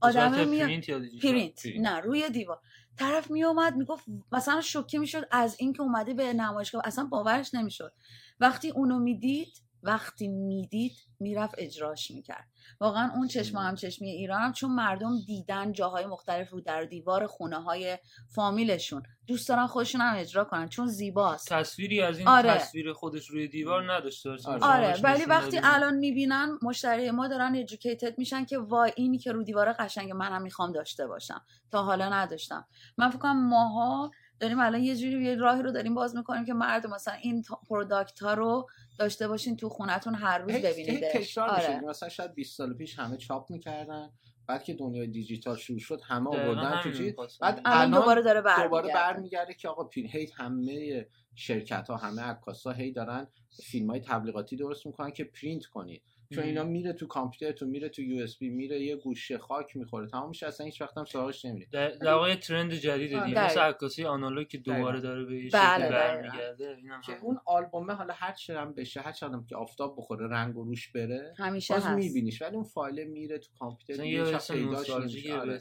آدمه میاد؟ پرینت. پرینت. نه روی دیوار. طرف می اومد می‌گفت مثلا شوکه می‌شد از اینکه اومده به نمایشگاه اصلا باورش نمی‌شد. وقتی اونو می‌دید وقتی می‌دید می‌رفت اجراش می‌کرد. واقعا اون چشم و همچشمی ایران هم چون مردم دیدن جاهای مختلف رو در دیوار خونه های فامیلشون دوست دارن خودشون هم اجرا کنن چون زیباست تصویری از این آره. تصویر خودش روی دیوار نداشته. آره. آره ولی نشون وقتی. الان می‌بینن مشتری ما دارن educated میشن که وای اینی که رو دیواره قشنگ منم می‌خوام داشته باشم تا حالا نداشتم من فکر کنم ماها داریم الان یه جوری یه راهی رو داریم باز می‌کنیم که مردم مثلا این product ها رو داشته باشین تو خونتون هر روز ببینیدش تکرار میشه. آره. مثلا شاید 20 سال پیش همه چاپ می‌کردن بعد که دنیای دیجیتال شروع شد همه آوردن تو چیز. می‌خواستم بعد. الان دوباره داره دوباره برمیگرده که آقا پیر هی همه شرکت ها همه عکاس ها هی دارن فیلم های تبلیغاتی درست می‌کنن که پرینت کنید چون. اینا میره تو کامپیوتر تو میره تو USB میره یه گوشه خاک می‌خوره تمام میشه اصلا هیچ وقت هم سراغش نمیره در واقع trend جدیده دیگه آره. مثل عکاسی آنالوگ که دوباره. داره به یه بله، شکل دقیقاً. برمیگرده اینم که. اون آلبومه حالا هر چی هم بشه هر چقدر که آفتاب بخوره رنگ و روش بره همیشه باز هست میبینیش ولی اون فایل میره تو کامپیوتر مثلا یه پیداش. آره.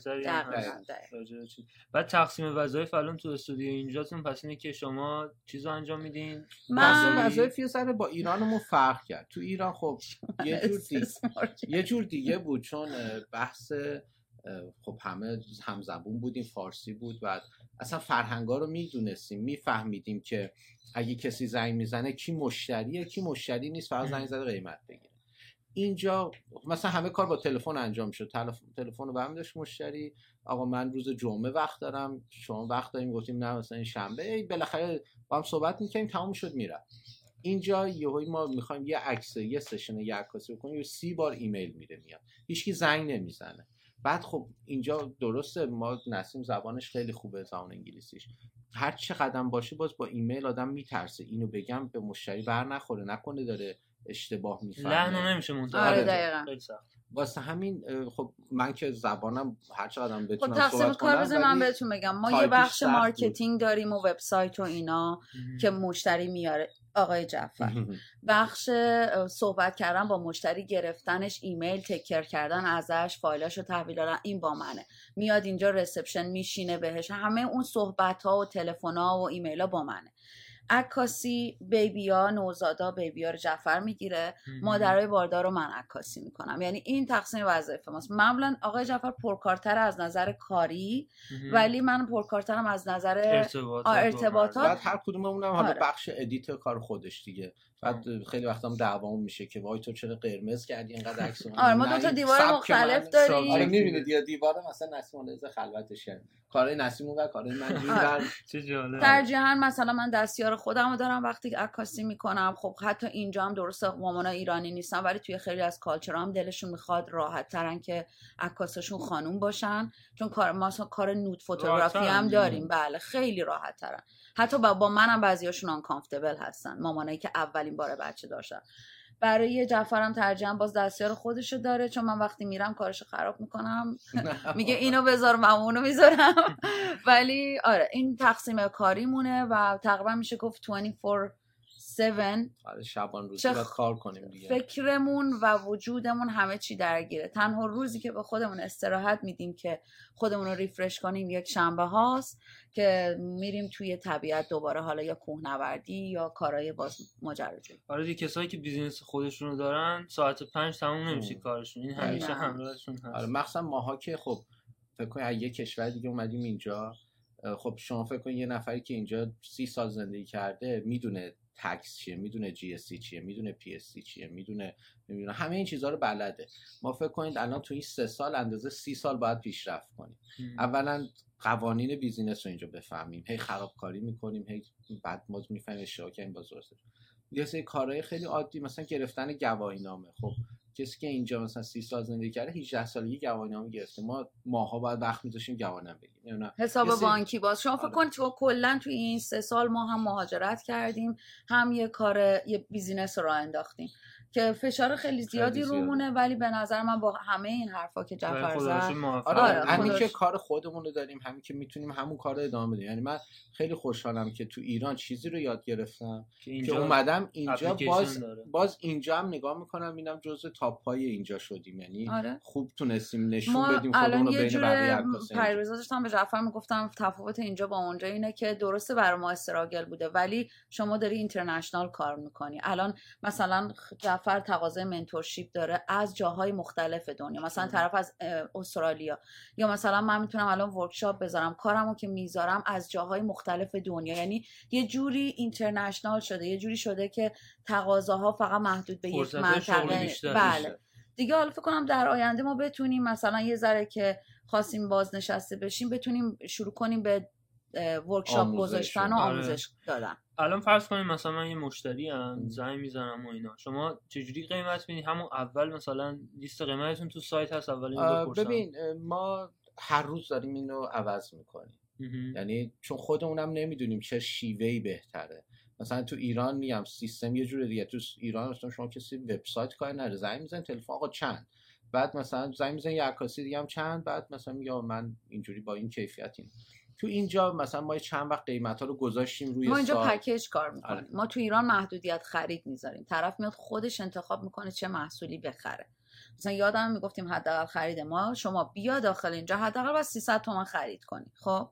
بعد تقسیم وظایف الان تو استودیو اینجاتون پس اینه که شما چیزو انجام میدین من وظایف یه ذره با ایرانمون فرق کرد تو ایران خب یه جور. یه جور دیگه بود چون بحث خب همه همزبون بودیم فارسی بود و اصلا فرهنگا رو می‌دونستیم میفهمیدیم که اگه کسی زنگ می‌زنه کی مشتریه کی مشتری نیست فقط زنگ زده قیمت بگیره. اینجا مثلا همه کار با تلفن انجام شد. تلف- تلفن رو برمیداشت مشتری. آقا من روز جمعه وقت دارم شما وقت داریم. گفتیم نه مثلا این شنبه. ای بالاخره با هم صحبت می‌کنیم تموم شد می‌رفت. اینجا یهویی ما می‌خوایم یه عکس یه سشن یه عکاسی بکنیم یه سی بار ایمیل میره میاد. هیچکی زنگ نمی‌زنه. بعد خب اینجا درسته ما نسیم زبانش خیلی خوبه زبان انگلیسیش. هر چه قدم باشه باز با ایمیل آدم میترسه. اینو بگم به مشتری بر نخوره نکنه داره اشتباه می‌فهمه. لحن رو نمیشه منتقل آره، سخت. واسه همین خب من که زبانم هر چقدر خب بتونم تقسیم صحبت کار بذار من بهتون بگم. ما یه بخش بود. marketing داریم و وبسایت و اینا که مشتری میاره. آقای جعفر. بخش صحبت کردن با مشتری گرفتنش ایمیل take care کردن ازش فایلاشو تحویل دادن این با منه. میاد اینجا reception میشینه بهش. همه اون صحبت ها و تلفن ها و ایمیل ها با منه. عکاسی baby ها نوزادا baby ها رو جعفر می‌گیره. مادرای باردار رو من عکاسی می‌کنم. یعنی این تقسیم وظایف ماست. معمولا آقای جعفر پرکارتر از نظر کاری ولی من پرکارترم از نظر ارتباطات ارتباطات. بعد هر کدوممون هم حالا آره. بخش edit کار خودش دیگه. بعد خیلی وقتا هم دعوامون میشه که وای تو چرا قرمز کردی؟ اینقدر عکس؟ آره، ما دو تا دیوار مختلف داریم. آره می‌بینید یا دیوار مثلا نسیم organize خلوتش کرد کارهای نسیم و کارهای من این آره. چه جالب. ترجیحاً مثلا من دستیار خودم رو دارم وقتی که عکاسی می‌کنم خب حتی اینجا هم درسته مامانا ایرانی نیستن ولی توی خیلی از کالچر هم دلشون می‌خواد راحت ترن که عکاساشون خانوم باشن. چون کار ما کار نود فوتوگرافی هم. داریم. بله خیلی راحت ترن حتی با, با منم بعضیاشون آن کامفتبل هستن. مامانایی که اولین بار بچه داشتن. برای جعفرم ترجیحاً باز دستیار خودشو داره چون من وقتی میرم کارشو خراب می‌کنم. میگه اینو بذار من اونو می‌ذارم. ولی آره این تقسیم کاریمونه و تقریبا میشه گفت 24 7 آره، شبان روزی چه کار کنیم دیگه. فکرمون و وجودمون همه چی درگیره. تنها روزی که به خودمون استراحت میدیم که خودمون رو ریفرش کنیم یک شنبه هاست که میریم توی طبیعت دوباره حالا یا کوهنوردی یا کارهای باز ماجراجویی آره دیگه کسایی که بیزینس خودشون رو دارن ساعت پنج تموم نمیشه ام. کارشون. این همیشه. همراهشون هست. آره مخصوصا ماها که خب فکر کنید از یه کشور دیگه اومدیم اینجا. خب شما فکر کنید یه نفری که اینجا سی سال زندگی کرده می‌دونه tax چیه می‌دونه GST چیه می‌دونه PST چیه می‌دونه نمی‌دونه همه این چیزها رو بلده. ما فکر کنید الان تو این سه سال اندازه سی سال باید پیشرفت کنیم. اولا قوانین business رو اینجا بفهمیم. هی خرابکاری می‌کنیم هی بعد ما می‌فهمیم اشتباه کردیم باز یه سری کارهای خیلی عادی مثلا گرفتن گواهی نامه خب کسی که اینجا مثلا 30 سال زندگی کرده 18 سالگی گواهی نامه گرفته ما ماها باید وقت می‌ذاشتیم گواهی نامه بگیریم نمی‌دونم. حساب سری- بانکی باز شما فکر. کن تو کلا توی این سه سال ما هم مهاجرت کردیم هم یه کار یه business رو راه انداختیم که فشار خیلی زیادی زیاده. رومونه ولی به نظر من با همه این حرفا که جعفر رو زد آره, همین خودش- که کار خودمون رو داریم همین که می‌تونیم همون کار رو ادامه بدیم یعنی من خیلی خوشحالم که تو ایران چیزی رو یاد گرفتم که که اینجا اومدم اینجا باز داره. باز اینجا هم نگاه می‌کنم می‌بینم جزء top های اینجا شدیم یعنی آره خوب تونستیم نشون ما بدیم خودمون رو بین جور بقیه. پریروز داشتم به جعفر می‌گفتم تفاوت اینجا با اونجا اینه که درسته برای ما استراگل بوده ولی شما داری اینترنشنال کار می‌کنی الان مثلا جعفر تقاضای منتورشیپ داره از جاهای مختلف دنیا مثلا طرف از استرالیا. یا مثلا من می‌تونم الان ورکشاپ بذارم کارمو که می‌ذارم از جاهای مختلف دنیا. یعنی یه جوری اینترنشنال شده یه جوری شده که تقاضاها فقط محدود به یک منطقه بله. دیگه حالا فکر کنم در آینده ما بتونیم مثلا یه ذره که خواستیم بازنشسته بشیم بتونیم شروع کنیم به ورکشاپ گذاشتن و آره. آموزش دادن. الان فرض کنیم مثلا من یه مشتری ام. زنگ می‌زنم و اینا. شما چجوری قیمت میدین همون اول مثلا لیست قیمتتون تو سایت هست اول اینو آه، بپرسم. ببین ما هر روز داریم اینو عوض می‌کنیم. یعنی چون خودمونم نمی‌دونیم چه شیوهی بهتره. مثلا تو ایران میگم سیستم یه جور دیگه. تو ایران مثلا شما کسی وبسایت کار نره زنگ میزن تلفن آقا چند؟ بعد مثلا زنگ میزن یه عکاسی دیگه هم چند؟ بعد مثلا آقا من اینجوری با این کیفیت این تو اینجا مثلا ما چند وقت قیمت ها رو گذاشتیم روی ما اینجا سایت. پکیج کار می‌کنیم. آره. ما تو ایران محدودیت خرید می‌ذاریم. طرف میاد خودش انتخاب می‌کنه چه محصولی بخره. مثلا یادم می‌گفتیم حداقل خرید ما شما بیا داخل اینجا حداقل باید 300 تومن خرید کنی. خب؟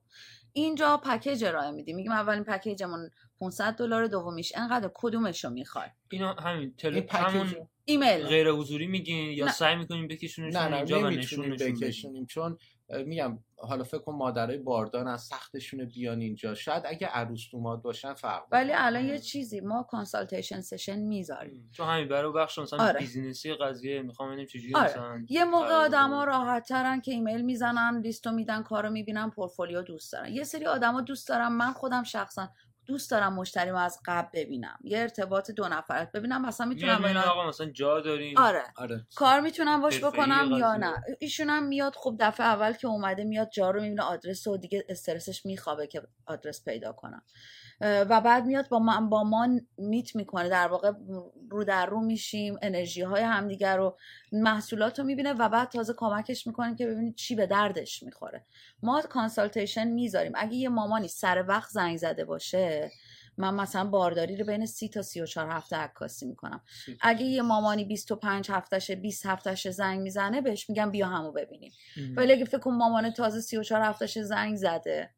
اینجا پکیج ارائه میدیم. میگیم اولین پکیجمون 500 دلار دومیش انقدر کدومش رو می‌خوای؟ اینا همین این تل... package همون ایمیل. غیر حضوری میگین یا نه. سعی می‌کنین بکشونشون نه نه اینجا و نمی‌تونیم بکشونیم. چون میگم حالا فکر کن مادرای باردار از سختشونه بیان اینجا شاید اگه عروس دوماد باشن فرق ولی. الان یه چیزی ما consultation session می‌ذاریم چون همین برای بخش مثلا آره. business ی قضیه می‌خوام ببینیم چجوری آره. مثلا یه موقع آدما. راحت ترن که ایمیل می‌زنن لیستو میدن کارو می‌بینن پورتفولیو دوست دارن یه سری آدما دوست دارم من خودم شخصا دوست دارم مشتریمو از قبل ببینم. یه ارتباط دو نفرت ببینم مثلا می‌تونم اینا آقا مثلا جا داریم. آره. آره. کار می‌تونم باش بکنم یا. نه؟ ایشون هم میاد خب دفعه اول که اومده میاد جا رو می‌بینه آدرس و دیگه استرسش میخوابه که آدرس پیدا کنم. و بعد میاد با ما, با ما میت می‌کنه. در واقع رو در رو میشیم انرژی های همدیگر رو محصولات رو می‌بینه و بعد تازه کمکش می‌کنیم که ببینید چی به دردش می‌خوره. ما consultation می‌ذاریم. اگه یه مامانی سر وقت زنگ زده باشه من مثلا بارداری رو بین 30 تا 34 هفته عکاسی می‌کنم. اگه یه مامانی 25 هفتهشه 20 هفتهشه زنگ می‌زنه بهش میگم بیا همو ببینیم. ولی اگه فکر کن مامان تازه 34 هفتهشه زنگ زده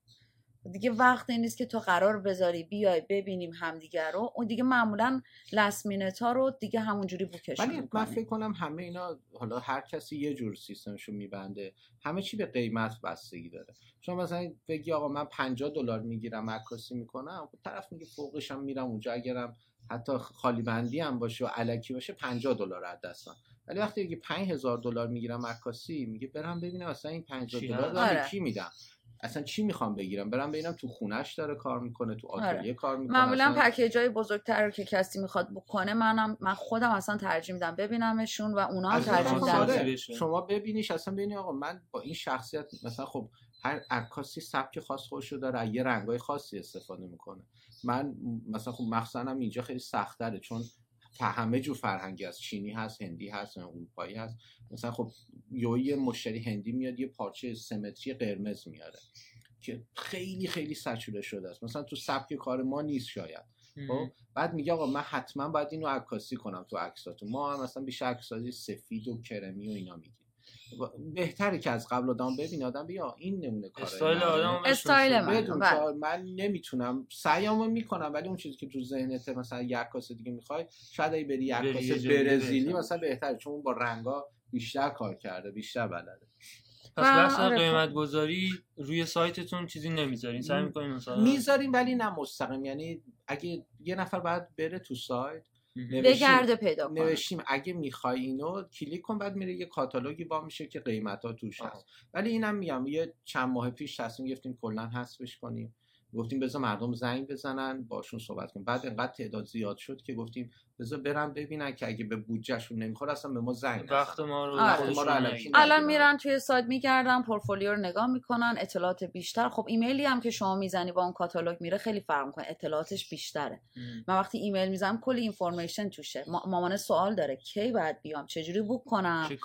دیگه وقت نیست که تو قرار بذاری بیای ببینیم همدیگه رو اون دیگه معمولا last minute ها رو دیگه همونجوری book ش ولی من فکر کنم همه اینا حالا هر کسی یه جور سیستمشو میبنده. همه چی به قیمت بستگی داره. شما مثلا بگی آقا من 50 دلار می‌گیرم عکاسی می‌کنم خب طرف میگه فوقش هم میرم اونجا. اگرم حتی خالی بندی هم باشه و علکی باشه 50 دلار از دستم ولی وقتی میگه 5000 دلار می‌گیرم عکاسی میگه برم ببینم اصلا این 50 دلار دارم آره. کی میدم؟ اصلا چی می‌خوام بگیرم برم ببینم تو خونش داره کار می‌کنه تو آتلیه آره. کار می‌کنه معمولا اصلا- پکیج های بزرگتر رو که کسی می‌خواد بکنه منم من خودم اصلا ترجیح میدم ببینمشون و اونا هم ترجیح میدن. آره. شما ببینیش اصلا ببینی آقا من با این شخصیت مثلا خب هر عکاسی سبک خاص خودش رو داره از یه رنگای خاصی استفاده می‌کنه من مثلا خب مخصوصا اینجا خیلی سختره چون ف- همه جور فرهنگی هست. چینی هست هندی هست اروپایی هست. مثلا خب یه یه مشتری هندی میاد یه پارچه سمتری قرمز میاره که خیلی خیلی سچوله شده است. مثلا تو سبک کار ما نیست شاید. خب بعد میگه آقا من حتما باید اینو عکاسی کنم تو عکساتون. ما هم مثلا بیشتر عکسای سفید و کرمی و اینا بهتره که از قبل آدم ببین آدم بیا این نمونه کاره استایل. آدم استایل من. بدون بله. که من نمی‌تونم سعیامو می‌کنم ولی اون چیزی که تو ذهنت مثلا یک عکاس دیگه می‌خوای شاید اگه بری یک بری دیگه برزیلی. مثلا بهتره چون با رنگا بیشتر کار کرده بیشتر بلده پس بحث آره، قیمت گذاری روی سایتتون چیزی نمی‌ذارین سعی می‌کنین مثلا می‌ذاریم ولی نه مستقیم یعنی اگه یه نفر باید بره تو سایت بگرده پیدا کنه. نوشتیم اگه می‌خوای اینو کلیک کن بعد میره یه کاتالوگی با میشه که قیمت ها توش. هست. ولی اینم میگم یه چند ماه پیش تصمیم گرفتیم کلا حذفش کنیم. گفتیم بذار مردم زنگ بزنن باشون صحبت کنیم. بعد انقدر تعداد زیاد شد که گفتیم بذار برن ببینن که اگه به بودجهشون نمی‌خوره اصلا به ما زنگ وقت ما رو آره. الان. میرن توی سایت میگردن پورتفولیو رو نگاه می‌کنن اطلاعات بیشتر. خب ایمیلی هم که شما می‌زنی با اون کاتالوگ میره خیلی فرق می‌کنه. اطلاعاتش بیشتره. مهم. من وقتی ایمیل می‌زنم کلی information توشه. ما- مامان سوال داره کی باید بیام؟ چجوری book کنم؟ چه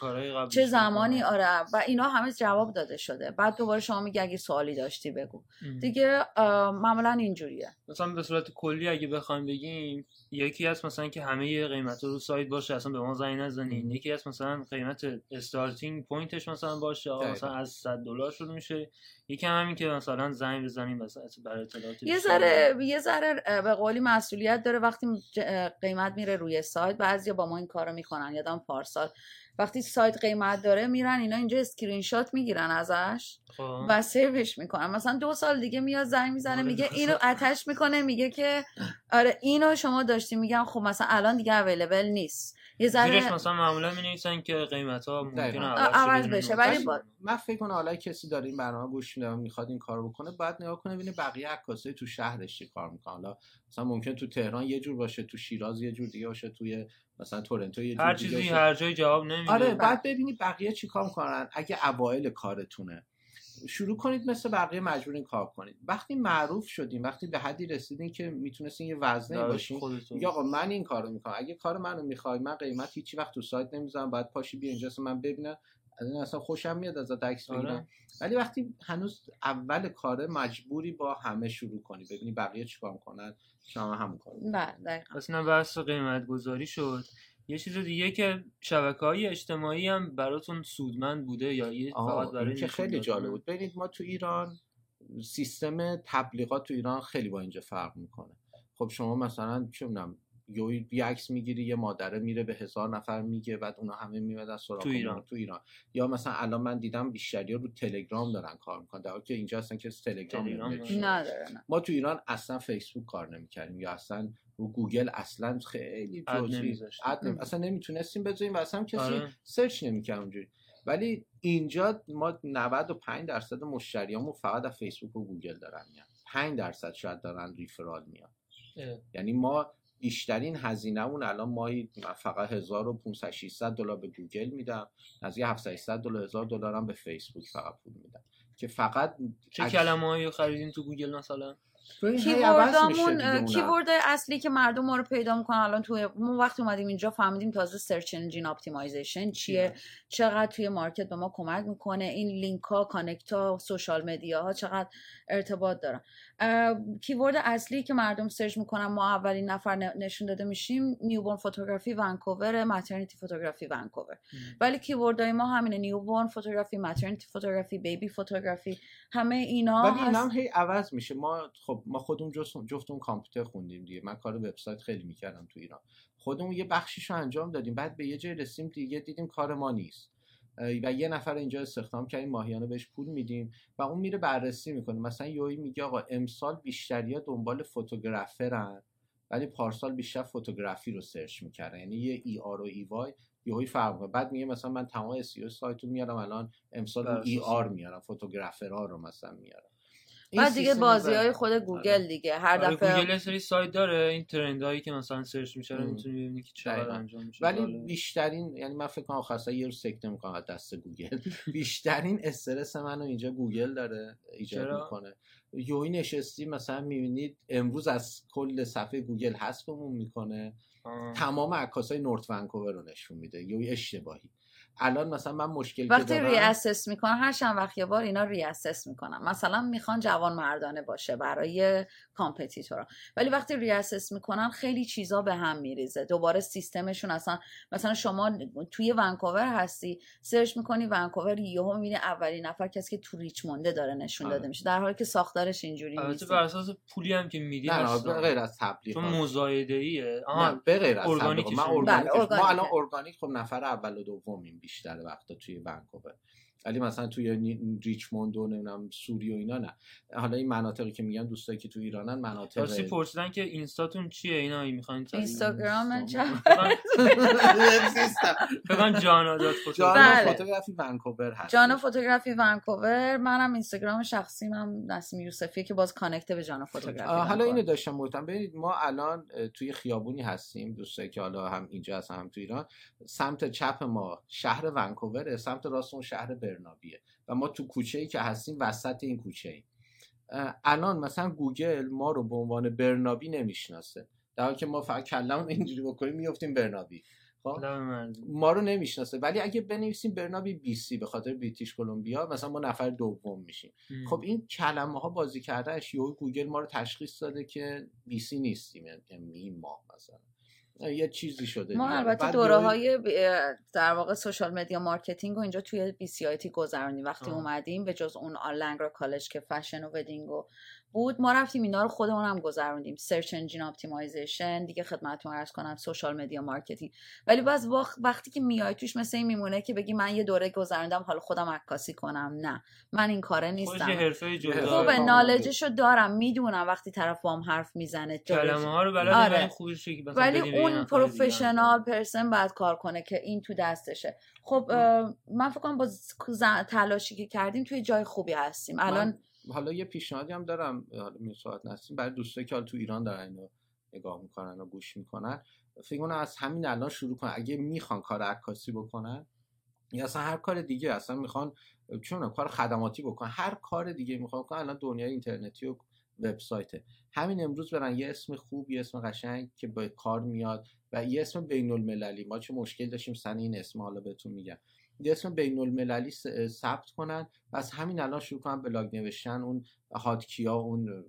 چه زمانی؟ آره. و اینا همه جواب داده شده. بعد دوباره شما میگه اگه سوالی داشتی بگو. دیگه اه، معمولا اینجوریه. مثلا به صورت کلی اگه بخوایم بگیم یکی هست مثلا که همه قیمت رو سایت باشه اصلا به ما زنگ نزنین. یکی هست مثلا قیمت استارتینگ پوینتش مثلا باشه. مثلا از 100 دلار شروع میشه. یکی هم همین که مثلا زنگ بزنیم مثلا برای اطلاعات یه. ذره یه ذره به قولی مسئولیت داره وقتی قیمت میره روی سایت بعضیا با ما این کارو می‌کنن. یادم پارسال وقتی سایت قیمت داره میرن اینا اینجا اسکرین شات می‌گیرن ازش خب. و save ش می‌کنن مثلا دو سال دیگه میاد زنگ می‌زنه آره، میگه اینو. attach می‌کنه میگه که آره اینو شما داشتی میگم خب مثلا الان دیگه available نیست یه زیرش ذره مثلا معمولا می نویسن که قیمت ها ممکنه. عوض, بشه،. ولی با- من فکر کنم حالا کسی داره این برنامه گوش میده و می‌خواد این کارو بکنه باید نگاه کنه ببینه بقیه عکاسای تو شهرش چی کار می‌کنن حالا مثلا ممکن تو تهران یه جور باشه تو شیراز یه جور دیگه باشه توی مثلا تورنتو یه جور هر دیگه چیزی باشه. هر جای جواب نمیده آره بعد ببینید بقیه چی کار می‌کنن اگه اوایل کارتونه شروع کنید مثل بقیه مجبورین کار کنید وقتی معروف شدیم وقتی به حدی رسیدین که می‌تونستین یه وزنه باشین خودتون. میگه آقا من این کارو می‌کنم اگه کار منو می‌خوای من قیمت هیچی وقت تو سایت نمی‌ذارم باید پاشی بیا اینجا اصلا من ببینم از این اصلا خوشم میاد ازت عکس آره. بگیرم ولی وقتی هنوز اول کاره مجبوری با همه شروع کنی ببینی بقیه چیکار می‌کنن شما کارو بکنی. بله اینا بحث قیمت گذاری شد یه چیز دیگه که شبکه های اجتماعی هم براتون سودمند بوده یا یه فقط برای این که خیلی؟ جالب بود ببینید ما تو ایران سیستم تبلیغات تو ایران خیلی با اینجا فرق می‌کنه خب شما مثلا چه می‌دونم یه عکس می‌گیری یه مادره میره به هزار نفر میگه بعد اونا همه میمدن سراغ تو ایران. تو ایران. یا مثلا الان من دیدم بیشتری رو تلگرام دارن کار می‌کنن. در حالی که اینجا اصلا که تلگرام تلگرام ما تو ایران اصلا فیسبوک کار نمی‌کردیم یا اصلا رو گوگل اصلا خیلی جزئی اصلا نمی‌تونستیم بذاریم و اصلا کسی آره. search نمی‌کرد اونجوری. ولی اینجا ما 95 درصد مشتریامون فقط از فیسبوک و گوگل دارن میان. 5 درصد شاید دارن referral میان. اه. یعنی ما بیشترین هزینهمون الان ماهی من فقط 1500 600 دلار به گوگل میدم. از یه 700 دلار 1000 دلار هم به فیسبوک فقط پول میدم. که فقط چه عکس- کلمه هایی خریدین تو گوگل مثلا؟ keyword امون کیورد اصلی که مردم ما رو پیدا می‌کنن الان توی ما وقتی اومدیم اینجا فهمیدیم تازه search engine optimization چیه چقدر توی market به ما کمک می‌کنه این لینک ها connect ها social media ها چقدر ارتباط دارن. keyword اصلی که مردم search می‌کنن ما اولین نفر نشون داده میشیم newborn photography Vancouver maternity photography Vancouver. ولی keyword ای ما همینه newborn photography maternity photography baby photography همه اینا ولی اینا هم هی عوض میشه. ما خب ما خودمون جفتون کامپیوتر خوندیم دیگه. من کار وبسایت خیلی می‌کردم تو ایران. خودمون یه بخشیشو انجام دادیم. بعد به یه جای رسیم دیگه دیدیم کار ما نیست. و یه نفر اینجا استخدام کردیم ماهیانه بهش پول میدیم و اون میره بررسی می‌کنه. مثلا یوی میگه آقا امسال بیشتریا دنبال photographer ن ولی پارسال بیشتر photography رو search می‌کردن. یعنی یه ER و Y یهوی فرق بعد میگه مثلا من تمام اس سایت رو میارم الان امسال ER میارم photographer ها رو مثلا میارم. بعد دیگه بازی های خود آره. گوگل دیگه. هر آره، دفعه گوگل سری سایت داره این trend هایی که مثلا search میشه رو می‌تونی ببینی که چقدر انجام میشه. ولی بیشترین یعنی من فکر کنم آخر یه رو سکته می‌کنم از دست گوگل. بیشترین استرس منو اینجا گوگل داره ایجاد می‌کنه. یوی نشستی مثلا می‌بینید امروز از کل صفحه گوگل حذفمون می‌کنه. تمام عکاسای نورت ونکوور رو نشون میده. یوی اشتباهی. الان مثلا من مشکل وقتی ری اسس می‌کنن هر چند وقت یه بار اینا reassess می‌کنن مثلا می‌خوان جوان مردانه باشه برای competitor ا. ولی وقتی reassess می‌کنن خیلی چیزا به هم میریزه. دوباره سیستمشون اصلا مثلا شما توی ونکوور هستی search می‌کنی ونکوور یهو می‌بینی اولین نفر کسی که تو ریچمونده داره نشون داده آره. میشه. در حالی که ساختارش اینجوری نیست. بر اساس پولی هم که میدی نه غیر از تبلیغ چون مزایده ایه به غیر از ارگانیک ما الان ارگانیک خب نفر اول و دومیم بیشتر وقتا توی ونکوور. ولی مثلا توی ریچموند و نمی‌دونم سوری و اینا نه. حالا این مناطقی که میگن دوستایی که تو ایرانن مناطق راستی پرسیدن که اینستاتون چیه؟ اینا می‌خواین اینستاگرام من فقط جانا dot photography ونکوور هست. جانا photography ونکوور. منم اینستاگرام شخصی من نسیم یوسفی که باز connect به جانا photography حالا اینو داشتم گفتم. ببینید ما الان توی خیابونی هستیم دوستایی که حالا هم اینجا هستن هم تو ایران. سمت چپ ما شهر ونکوور سمت راست اون شهر برنابیه. و ما تو کوچه ای که هستیم وسط این کوچه ای الان مثلا گوگل ما رو به عنوان برنابی نمی‌شناسه. در حالی که ما فقط کلمون اینجوری بکنیم میفتیم برنابی. خب؟ ما رو نمی‌شناسه. ولی اگه بنویسیم برنابی بی سی به خاطر بریتیش کلمبیا مثلا ما نفر دوم میشیم. خب این کلمه ها بازی کردهش یهو گوگل ما رو تشخیص داده که BC نیستیم یعنی ما مثلا. یه چیزی شده ما البته دوره های در واقع social media marketing و اینجا توی BCIT گذروندیم. وقتی اومدیم به جز اون Langara College که فشن و wedding و بود. ما رفتیم اینا رو خودمون هم گذروندیم. search engine optimization دیگه خدمتتون عرض کنم social media marketing ولی باز وقتی که میای توش مثل این میمونه که بگی من یه دوره گذروندم حالا خودم عکاسی کنم. نه. من این کاره نیستم. خوبه نالجشو دارم. می‌دونم وقتی طرف بام حرف می‌زنه کلمه ها رو بلد آره. ولی اون پروفشنال پرسن بعد کار کنه که این تو دستشه. خب من فکر کنم با تلاشی که کردیم توی جای خوبی هستیم. الان حالا یه پیشنهادی هم دارم حالا میساعت نستیم برای دوستایی که حالا تو ایران دارن اینو نگاه می‌کنن و گوش می‌کنن فکر کنم از همین الان شروع کنن. اگه می‌خوان کار عکاسی بکنن یا اصلا هر کار دیگه اصلا می‌خوان چون کار خدماتی بکنن. هر کار دیگه می‌خوان کنن الان دنیای اینترنتی و وبسایته. همین امروز برن یه اسم خوب یه اسم قشنگ که به کار میاد و یه اسم بین المللی ما چه مشکل داشتیم سن این اسم حالا بهتون میگم. یه اسم بین المللی ثبت کنن. و از همین الان شروع کنن بلاگ نوشتن. اون هاتکیا اون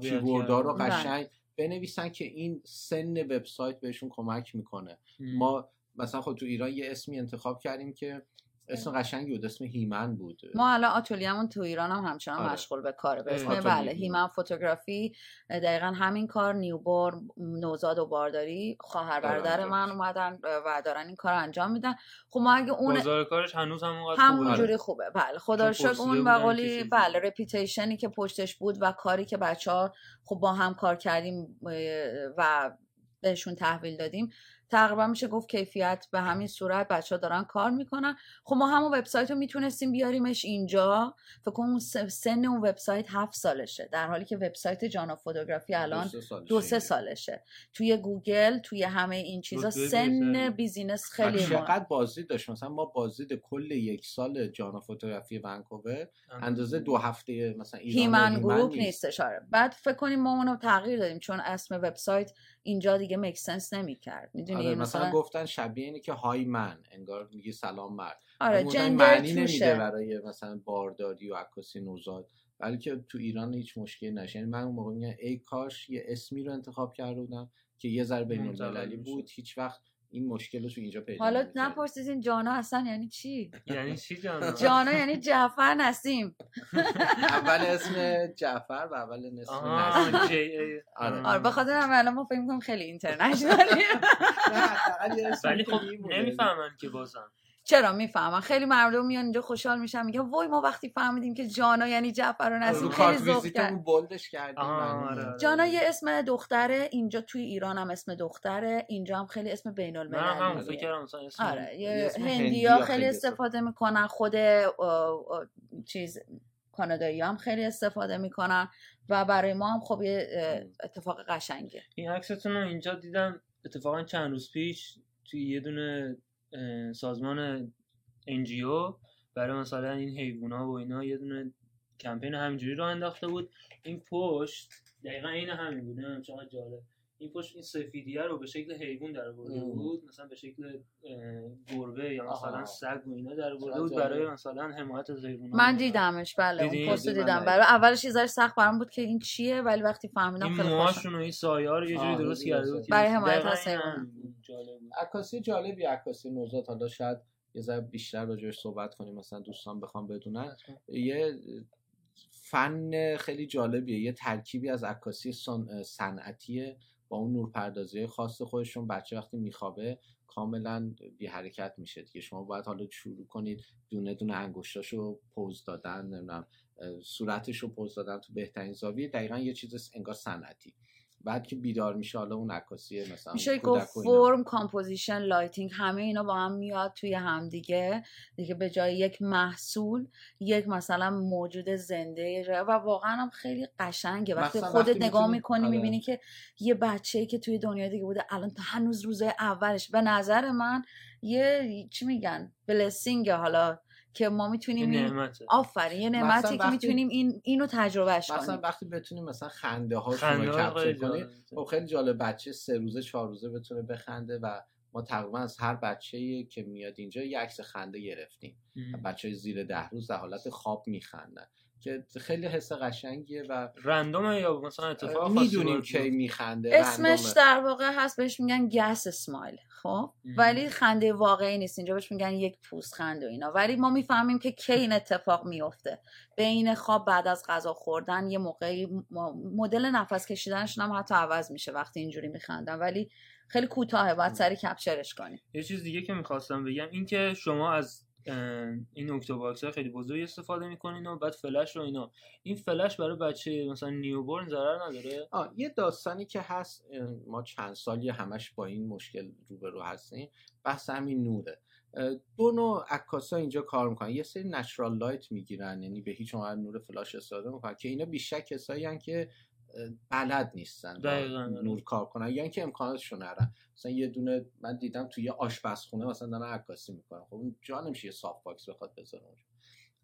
کیوردها رو بله. قشنگ بنویسن که این سن وبسایت بهشون کمک می‌کنه. ما مثلا خود تو ایران یه اسمی انتخاب کردیم که اسم قشنگی بود اسم هیمن بود. ما الان آتولیمون تو ایران هم همچنان آره. مشغول به کاره به اسم بله هیمن. فوتوگرافی دقیقا همین کار نیوبور نوزاد و بارداری خواهر برادر من اومدن و دارن این کار انجام میدن. خب ما اگه اون کارش هنوز هم همونجوری خوبه. بله خدا شکر اون بقولی بله رپیتیشنی که پشتش بود و کاری که بچه ها خب با هم کار کردیم و بهشون تحویل دادیم تقریبا میشه گفت کیفیت به همین صورت بچه ها دارن کار می‌کنن. خب ما همون وبسایت رو می‌تونستیم بیاریمش اینجا. فکر کنم اون سن اون وبسایت هفت سالشه. در حالی که وبسایت جانا photography الان دو سه سالشه. دو سه. سالشه. توی گوگل توی همه این چیزا دو- دو- سن. business خیلی چقدر بازدید داشت؟ مثلا ما بازدید کل یک سال جانا photography ونکوور اندازه دو هفته مثلا ایران هیمن group نیست. نیستش. آره. بعد فکر کنیم ما اونو تغییر دادیم چون اسم وبسایت اینجا دیگه میک سنس نمی‌کرد. می‌دونی؟ آره مثلا مثلا گفتن شبیه اینه که های من انگار میگه سلام مرد آره معنی نمیده برای مثلا بارداری و عکاسی نوزاد. بلکه تو ایران هیچ مشکلی نشه. یعنی من اون موقع میگم ای کاش یه اسمی رو انتخاب کرده بودم که یه ذره بین المللی. بود. هیچ وقت این مشکل رو تو اینجا پیدا حالا. نپرسیدین جانا اصلا یعنی چی؟ یعنی چی جانا؟ جانا یعنی جعفر نسیم. اول اسم جعفر و اول اسم نسیم آها جی ای آره. آره به خاطر همه الان ما فکر می‌کنیم خیلی اینترنشنالی ولی خب. نمی‌فهمن که بازم چرا می‌فهمن؟ خیلی مردم میان اینجا خوشحال میشن میگن وای ما وقتی فهمیدیم که جانا یعنی جعفر و نسیم خیلی ذوق ویزیتمون کرد. بولدش کردیم آره. جانا یه اسم دختره اینجا توی ایران هم اسم دختره اینجا هم خیلی اسم بین المللی آره یه یه اسم هندی هندیا ها خیلی استفاده می‌کنن خود چیز کانادایی هم خیلی استفاده می‌کنن و برای ما هم خب یه اتفاق قشنگه. این عکستون رو اینجا دیدم اتفاقا چند روز پیش توی یه دونه سازمان NGO برای مثلا این حیوونا و اینا یه دونه کمپین همینجوری رو انداخته بود. این پشت دقیقا این همین بود. چقدر جالب. این پشت این سفیدیه رو به شکل حیوان در ام. بود مثلا به شکل گربه یا مثلا. سگ و اینا در چقدر بود. برای مثلا حمایت از حیوونا من دیدمش بله دیدی؟ اون پست دیدم ندیدم. برای اولش یه ذره سخت برام بود که این چیه ولی وقتی فهمیدم این خیلی خوشم موهاشون و این سایه رو یه جوری درست. کرده بود برای حمایت از بود. عکاسی جالبی عکاسی نوزاد حالا شاید یه ذره بیشتر راجعش صحبت کنیم مثلا دوستان بخوام بدونن یه فن خیلی جالبیه یه ترکیبی از عکاسی صن- صنعتیه با اون نورپردازی خاص خودشون بچه وقتی میخوابه کاملا بی حرکت میشه دیگه. شما باید حالا شروع کنید دونه دونه انگشتاشو pose دادن نمی‌دونم اه، صورتش رو pose دادن تو بهترین زاویه. دقیقا یه چیز انگار صنعتی. بعد که بیدار میشه حالا اون عکاسی مثلا میشه گفت. فرم composition lighting همه اینا با هم میاد توی همدیگه. دیگه به جای یک محصول یک مثلا موجود زنده و واقعا هم خیلی قشنگه. وقتی خودت وقتی نگاه می‌کنی آره. می‌بینی که یه بچه که توی دنیا دیگه بوده الان تا هنوز روزای اولش. به نظر من یه چی میگن؟ بلسینگه حالا. که ما می‌تونیم این آفرین یه مثلا نعمتی که می‌تونیم این اینو تجربهش مثلا کنیم وقتی بتونیم مثلا خنده رو ها کپچر خیلی کنیم. خب خیلی جالب بچه سه روزه چهار روزه بتونه بخنده و ما تقریبا از هر بچه که میاد اینجا یه عکس خنده گرفتیم. بچه های زیر ده روز در حالت خواب میخندن که خیلی حس قشنگیه و رندومه یا مثلا اتفاق خاصی می‌دونیم کی؟ میخنده اسمش در واقع هست بهش میگن گس اسمایل خب. ولی خنده واقعی نیست اینجا بهش میگن یک پوست خنده و اینا. ولی ما می‌فهمیم که کی این اتفاق میفته بین خواب بعد از غذا خوردن یه موقعی مدل نفس کشیدنشون هم حتی عوض میشه وقتی اینجوری میخندن. ولی خیلی کوتاهه باید سری capture ش کنیم. یه چیز دیگه که می‌خواستم بگم این که شما از این octobox های خیلی بزرگ استفاده می‌کنین و بعد فلش رو اینا. این فلش برای بچه مثلا newborn ضرر نداره؟ آه، یه داستانی که هست ما چند سالی همش با این مشکل روبرو هستیم. بحث همین نوره. دو نوع عکاسا اینجا کار می‌کنن. یه سری natural light می‌گیرن یعنی به هیچ عنوان نور فلاش استفاده می‌کنن که اینا بیشتر کسایی که بلد نیستن. نور کار کنن. یا اینکه امکاناتشون ندارن مثلا یه دونه من دیدم توی یه آشپزخونه مثلا دارن عکاسی می‌کنن. خب جا نمیشه یه softbox بخواد بذاره اونجا.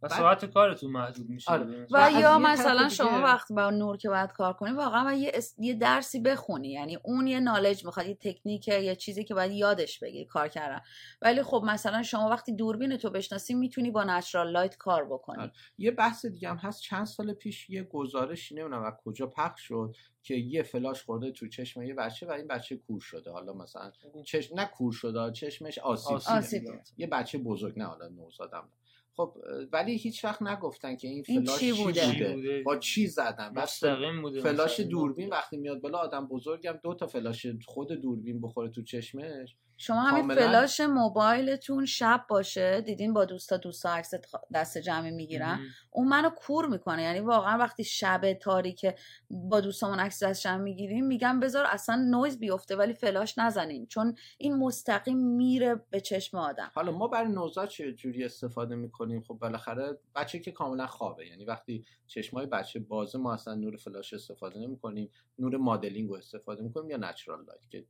و بعد- ساعت کارتون محدود میشه آره. و یا مثلا دیگه- شما وقت با نور که باید کار کنی واقعا باید یه, اس- یه درسی بخونی یعنی اون یه knowledge می‌خواد یه تکنیکه یه چیزی که باید یادش بگیری کار کردن ولی خب مثلا شما وقتی دوربین تو بشناسی می‌تونی با natural light کار بکنی آره. یه بحث دیگه هم هست چند سال پیش یه گزارشی نمی‌دونم از کجا پخش شد که یه فلاش خورده تو چشم یه بچه و این بچه کور شده حالا مثلا چشم نه کور شده چشمش آسیب, آسیب دیده. آسیب. یه بچه بزرگ نه حالا نوزادم خب ولی هیچ وقت نگفتن که این این فلاش چی چی بوده؟ بوده, چی بوده؟ با چی زدن مستقیم بوده فلاش. دوربین وقتی میاد بالا آدم بزرگم دو تا فلاش خود دوربین بخوره تو چشمش شما همین. فلاش موبایلتون شب باشه دیدین با دوستا دوستا عکس دست جمعی می‌گیرن اون منو کور می‌کنه یعنی واقعا وقتی شب تاریک با دوستامون عکس دست جمع می‌گیریم میگم بذار اصلا نویز بیفته ولی فلاش نزنین چون این مستقیم میره به چشم آدم حالا ما برای نوزاد چه جوری استفاده می‌کنیم خب بالاخره بچه که کاملا خوابه. یعنی وقتی چشمای بچه بازه ما اصلا نور فلاش استفاده نمی‌کنیم نور مدلینگ رو استفاده می‌کنیم یا natural light که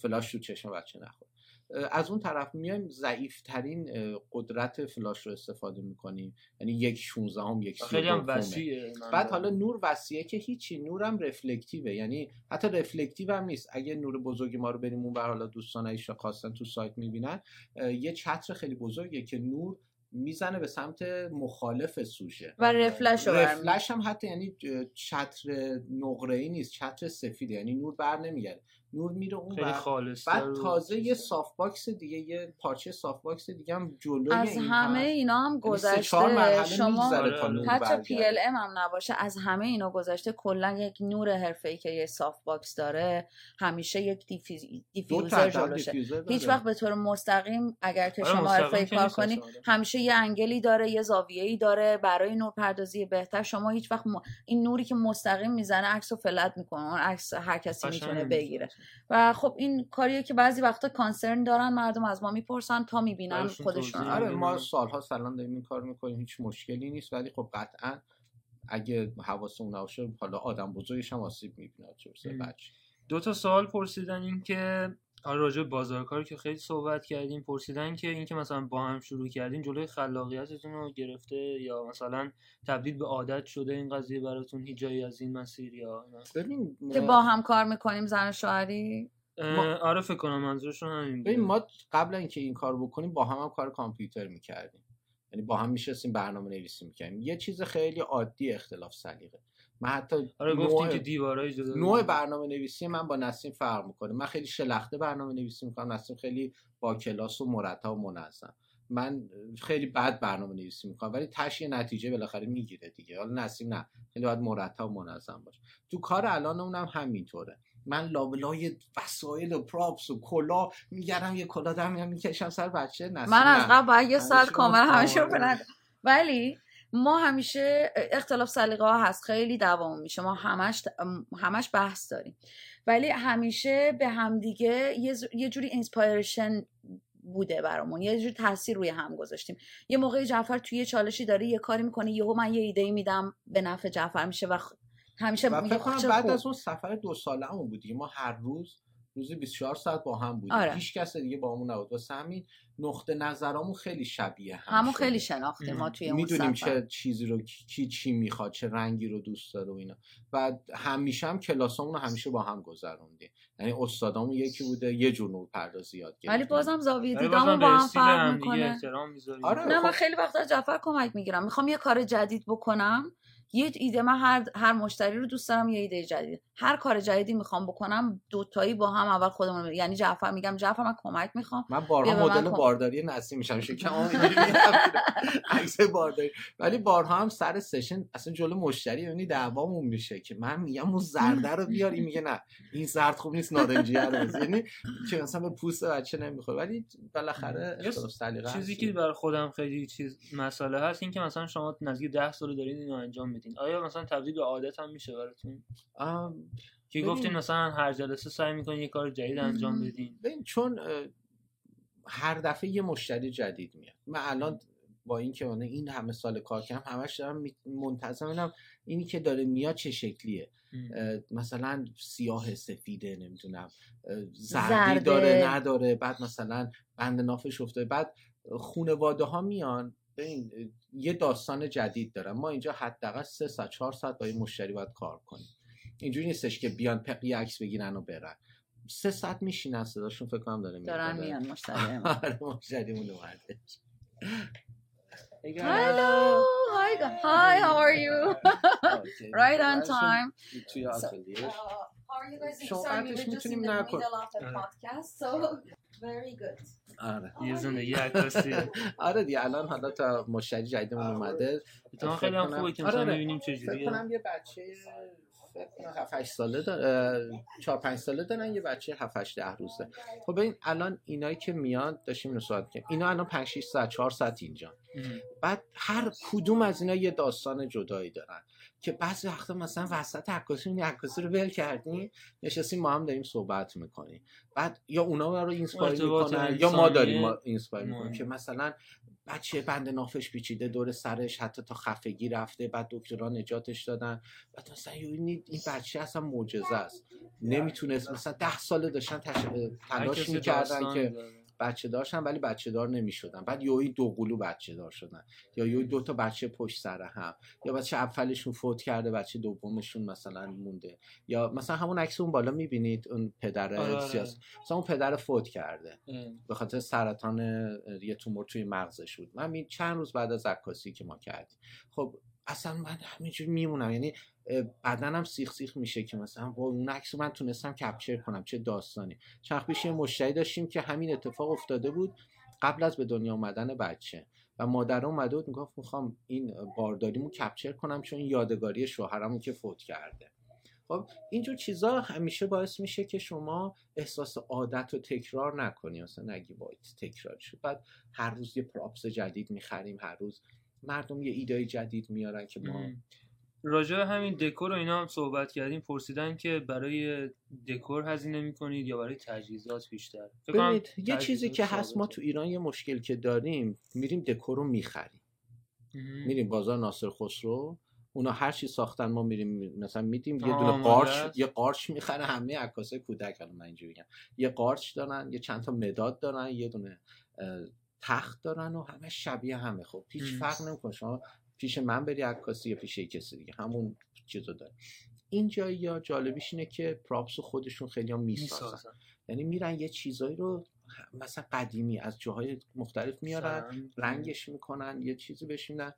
فلاش تو چشم بچه نخوره. از اون طرف میایم ضعیف ترین قدرت فلاش رو استفاده می‌کنیم. یعنی یک 16 هم یک خیلی هم 32 وسیعه بعد. حالا نور وسیعه که هیچی نورم رفلکتیوه. یعنی حتی رفلکتیو هم نیست. اگه نور بزرگ ما رو بریم اون بر حالا دوستان ایشا خواستن تو سایت می‌بینن یه چتر خیلی بزرگه که نور می‌زنه به سمت مخالف سوژه و رفلش رفلش هم حتی یعنی چتر نقره ای نیست چتر سفیده یعنی نور بر نمیگرده. نور میره اون خیلی خالص بعد تازه یه softbox دیگه یه پارچه softbox دیگه هم جلوی از این همه. اینا هم یعنی گذشته شما آره، حتی برگرده. PLM هم نباشه از همه اینا گذشته کلا یک نور حرفه‌ای که یه softbox داره همیشه یک diffus... diffuser جلوشه هیچ. وقت به طور مستقیم اگر که آره، شما حرفه‌ای کار کنی. همیشه یه angle ی داره یه زاویه‌ای داره برای نور پردازی بهتر شما هیچ وقت م- این نوری که مستقیم می‌زنه عکس رو flat می‌کنه اون عکس هر کسی می‌تونه. بگیره و خب این کاریه که بعضی وقتا کانسرن دارن مردم از ما می‌پرسن تا می‌بینن خودشون آره. ما سالها سلام داریم این کار می‌کنیم هیچ مشکلی نیست ولی خب قطعا اگه حواسمون نباشه حالا آدم بزرگش هم آسیب می‌بینه چه. بچه دو تا سوال پرسیدن این که آره راجع به بازارکار که خیلی صحبت کردیم پرسیدن که اینکه مثلا با هم شروع کردین جلوی خلاقیتتون رو گرفته یا مثلا تبدیل به عادت شده این قضیه براتون هیچ جایی از این مسیر یا نه؟ ببین که با هم کار می‌کنیم زن و شوهری؟ ما- آره فکر کنم منظورشون همین ببین بود. ما قبل اینکه این کار بکنیم با هم هم کار کامپیوتر می‌کردیم. یعنی با هم میشستیم برنامه نویسی می‌کردیم. یه چیز خیلی عادی اختلاف سلیقه. من حتی آره نوع- که دیوارای جدا نوع برنامه نویسی من با نسیم فرق می‌کنه. من خیلی شلخته برنامه نویسی می‌کنم. نسیم خیلی با کلاس و مرتب و منظم. من خیلی بد برنامه نویسی می‌کنم ولی تش یه نتیجه بالاخره می‌گیره دیگه. حالا نسیم نه خیلی باید مرتب و منظم باشه. تو کار الان اونم همینطوره. من لابلای وسایل و props و کلاه میگردم یه کلاه در میارم می‌کشم سر بچه. نسیم من از. قبل باید یه ساعت کامل همش رو آماده. بلند ولی ما همیشه اختلاف سلیقه ها هست خیلی دعوامون میشه. ما همش همش بحث داریم. ولی همیشه به همدیگه یه, ز- یه جوری inspiration بوده برامون. یه جوری تاثیر روی هم گذاشتیم. یه موقعی جعفر توی یه چالشی داره یه کاری می‌کنه یهو من یه ایده میدم به نفع جعفر میشه و همیشه و میگه بعد خوب. از اون سفر دو ساله همون بود دیگه. ما هر روز روزی 24 ساعت با هم بودیم. آره. هیچ کس دیگه با همون نبود. واسه همین نقطه نظرامون خیلی شبیه هم همون. خیلی شناختیم ما. توی اون می‌دونیم چه چیزی رو کی کی چی می‌خواد چه رنگی رو دوست داره و اینا. و همیشه هم کلاسامون رو همیشه با هم گذروندیم. یعنی استادامون یکی بوده یه جور نور پردازی یاد گرفتیم. ولی بازم زاویه بازم با هم فرق می‌کنه. آره، نه من خب. خیلی وقت از جعفر کمک می‌گیرم. می‌خوام یه کار جدید بکنم. یه ایده من هر هر مشتری رو دوست دارم یه ایده جدید هر کار جدیدی می‌خوام بکنم دوتایی با هم اول خودمون رو- یعنی جعفر میگم جعفر من کمک می‌خوام من بارها مدل. بارداری نسیم میشم شکم عکس بارداری ولی بارها هم سر سشن اصلا جلو مشتری یعنی دعوامون میشه که من میگم اون زرده رو بیار این میگه نه این زرد خوب نیست نارنجیه رو. یعنی که مثلا به پوست بچه نمی‌خوره ولی بالاخره چیزی. که بر خودم خیلی چیز مسئله هست این که مثلا شما نزدیک ده سال دارین اینو انجام میدین. آیا مثلا تبدیل به عادت هم میشه براتون؟ که. گفتین مثلا هر جلسه سعی می‌کنین یه کار جدید انجام. بدین. ببین چون هر دفعه یه مشتری جدید میاد. من الان با اینکه من این همه سال کار کردم همش دارم اینم اینی که داره میاد چه شکلیه. مثلا سیاه سفیده نمی‌دونم. زردی زرده. داره نداره. بعد مثلا بند نافش افتاده. بعد خونواده ها میان. ببین یه داستان جدید دارن ما اینجا حداقل سه ساعت چهار ساعت با این مشتری باید کار کنیم. اینجوری نیستش که بیان پقی عکس بگیرن و برن. سه ساعت میشینن صداشون فکر کنم داره دارن میان مشتری ما. آره مشتریمون اومده. Hello. hi gu- hi how are you? Right on time. So. Uh, how are you guys? شما Sorry, we were just in می‌تونیم the middle of the آره. podcast, so very good. آره. یه زندگی عکاسی آره دیگه الان حالا تا مشتری جدیدمون اومده اتفاقا فکر خیلی هم کنم- خوبه که آره، مثلا آره. ببینیم فکر چجوریه کنم یه بچه 7 8 ساله داره 4 5 ساله دارن یه بچه 7 8 10 روزه. خب ببین الان اینایی که میاد داشتیم اینو صحبت کنیم اینا الان 5 6 ساعت 4 ساعت اینجا. بعد هر کدوم از اینا یه داستان جدایی دارن. که بعضی وقتا مثلا وسط عکاسی اون عکاسی رو ول کردیم نشستیم ما هم داریم صحبت می‌کنیم. بعد یا اونا رو inspire می‌کنن یا ما داریم ما inspire می‌کنیم که مثلا بچه بند نافش پیچیده دور سرش حتی تا خفگی رفته بعد دکترها نجاتش دادن. بعد مثلا این بچه اصلا معجزه است. نمی‌تونست مثلا ده ساله داشتن تلاش می‌کردن که بچه داشتن ولی بچه دار نمی‌شدن. بعد یوی دو قلو بچه دار شدن. یا یوی دو تا بچه پشت سر هم. یا بچه اولشون فوت کرده بچه دومشون مثلا مونده. یا مثلا همون عکس اون بالا می‌بینید؟ اون پدر آره, آره. سیاس. مثلا اون پدر فوت کرده. به خاطر سرطان یه تومور توی مغزش بود. من چند روز بعد از عکاسی که ما کردیم. خب اصلا من همینجور میمونم. یعنی بدنم سیخ سیخ میشه که مثلا با اون عکس من تونستم کپچر کنم چه داستانی. چند پیش یه مشتری داشتیم که همین اتفاق افتاده بود قبل از به دنیا آمدن بچه. و مادر اومده بود می‌گفت می‌خوام این بارداریمو کپچر کنم چون یادگاری شوهرمو که فوت کرده. خب اینجور چیزا همیشه باعث میشه که شما احساس عادت و تکرار نکنی. مثلا نگی باید تکرار شد. بعد هر روز یه پراپس جدید می‌خریم هر روز مردم یه ایده جدید میارن که ما راجع همین دکور و اینا هم صحبت کردیم پرسیدن که برای دکور هزینه می‌کنید یا برای تجهیزات بیشتر؟ ببینید یه چیزی که هست ما تو ایران یه مشکل که داریم میریم دکور رو می‌خریم. میریم بازار ناصر خسرو اونا هر چی ساختن ما میریم مثلا میدیم یه دونه قارچ یه قارچ می‌خره همه عکاسای کودک الان من اینجوری میگم. یه قارچ دارن یه چند تا مداد دارن یه دونه تخت دارن و همه شبیه همه. خب هیچ فرق نمی‌کنه. شما پیش من بری عکاسی یا پیش کسی دیگه. همون چیزو داره. اینجا یا جالبیش اینه که پراپس خودشون خیلی هم می‌سازن. یعنی میرن یه چیزایی رو مثلا قدیمی از جاهای مختلف میارن رنگش می‌کنن یه چیزی بشینن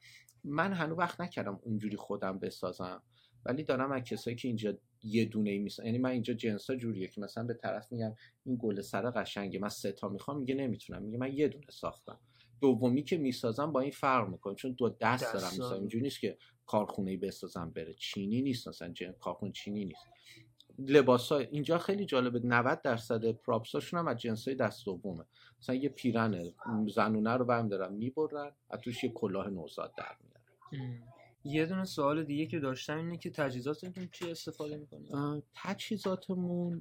من هنوز وقت نکردم اونجوری خودم بسازم. ولی دارم از کسایی که اینجا یه دونه ای میسن یعنی من اینجا جنسا جوریه که مثلا به طرف میگم این گل سر قشنگه من سه تا می‌خوام میگه نمی‌تونم. میگه من یه دونه ساختم. دومی که می‌سازم با این فرق می‌کنه. چون دو دست, دست دارم می‌سازم. اینجوری نیست که کارخونه ای بسازم بره چینی نیست. مثلا کارخونه چینی نیست. لباس های اینجا خیلی جالبه. 90 درصد پراپساشون هم از جنس های دست دومه. مثلا یه پیرن زنونه رو برم دارم می‌برن از توش یه کلاه نوزاد در میارن. یه دونه سوال دیگه که داشتم اینه که تجهیزاتتون چی استفاده می‌کنید تجهیزاتمون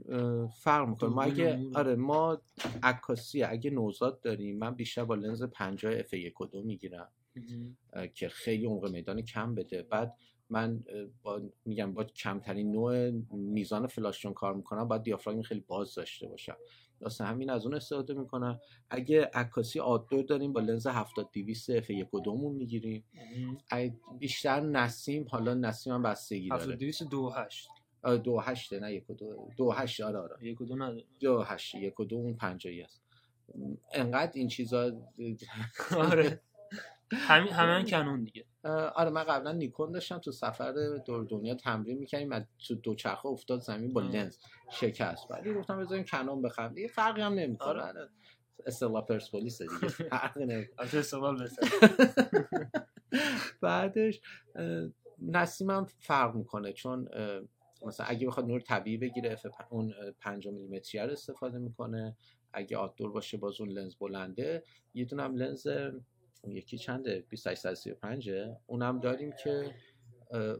فرق می‌کنه. ما اگه آره ما عکاسی اگه نوزاد داریم من بیشتر با لنز 50 اف 1 و 2 می‌گیرم که خیلی عمق میدان کم بده. بعد من با میگم با کمترین نوع میزان فلاشون کار می‌کنم باید دیافراگم خیلی باز داشته باشم. واسه همین از اون استفاده می‌کنم. اگه عکاسی آدور داریم با لنز 70 200 اف 1 و 2 می‌گیریم. بیشتر نسیم حالا نسیم هم بستگی داره. 70 200 28 دو هشته نه یک و دو دو هشت آره آره. یک و دو نداره. دو هشت یک و دو اون پنجایی هست انقدر این چیزا آره. همین همه کنون دیگه. آره من قبلا نیکون داشتم تو سفر دور دنیا تمرین می‌کنیم از تو دوچرخه افتاد زمین با لنز شکست. ولی گفتم بذاریم کنون بخرم یه فرقی هم نمی‌کنه. آره. اصطلاح پرسپولیس دیگه. فرقی نمی‌کنه. بعدش نسیم هم فرق می‌کنه چون مثلا اگه بخواد نور طبیعی بگیره اون 5 میلیمتری رو استفاده می‌کنه. اگه آتدور باشه باز اون لنز بلنده. یه دونم لنز یکی چنده؟ 2835 اونم داریم که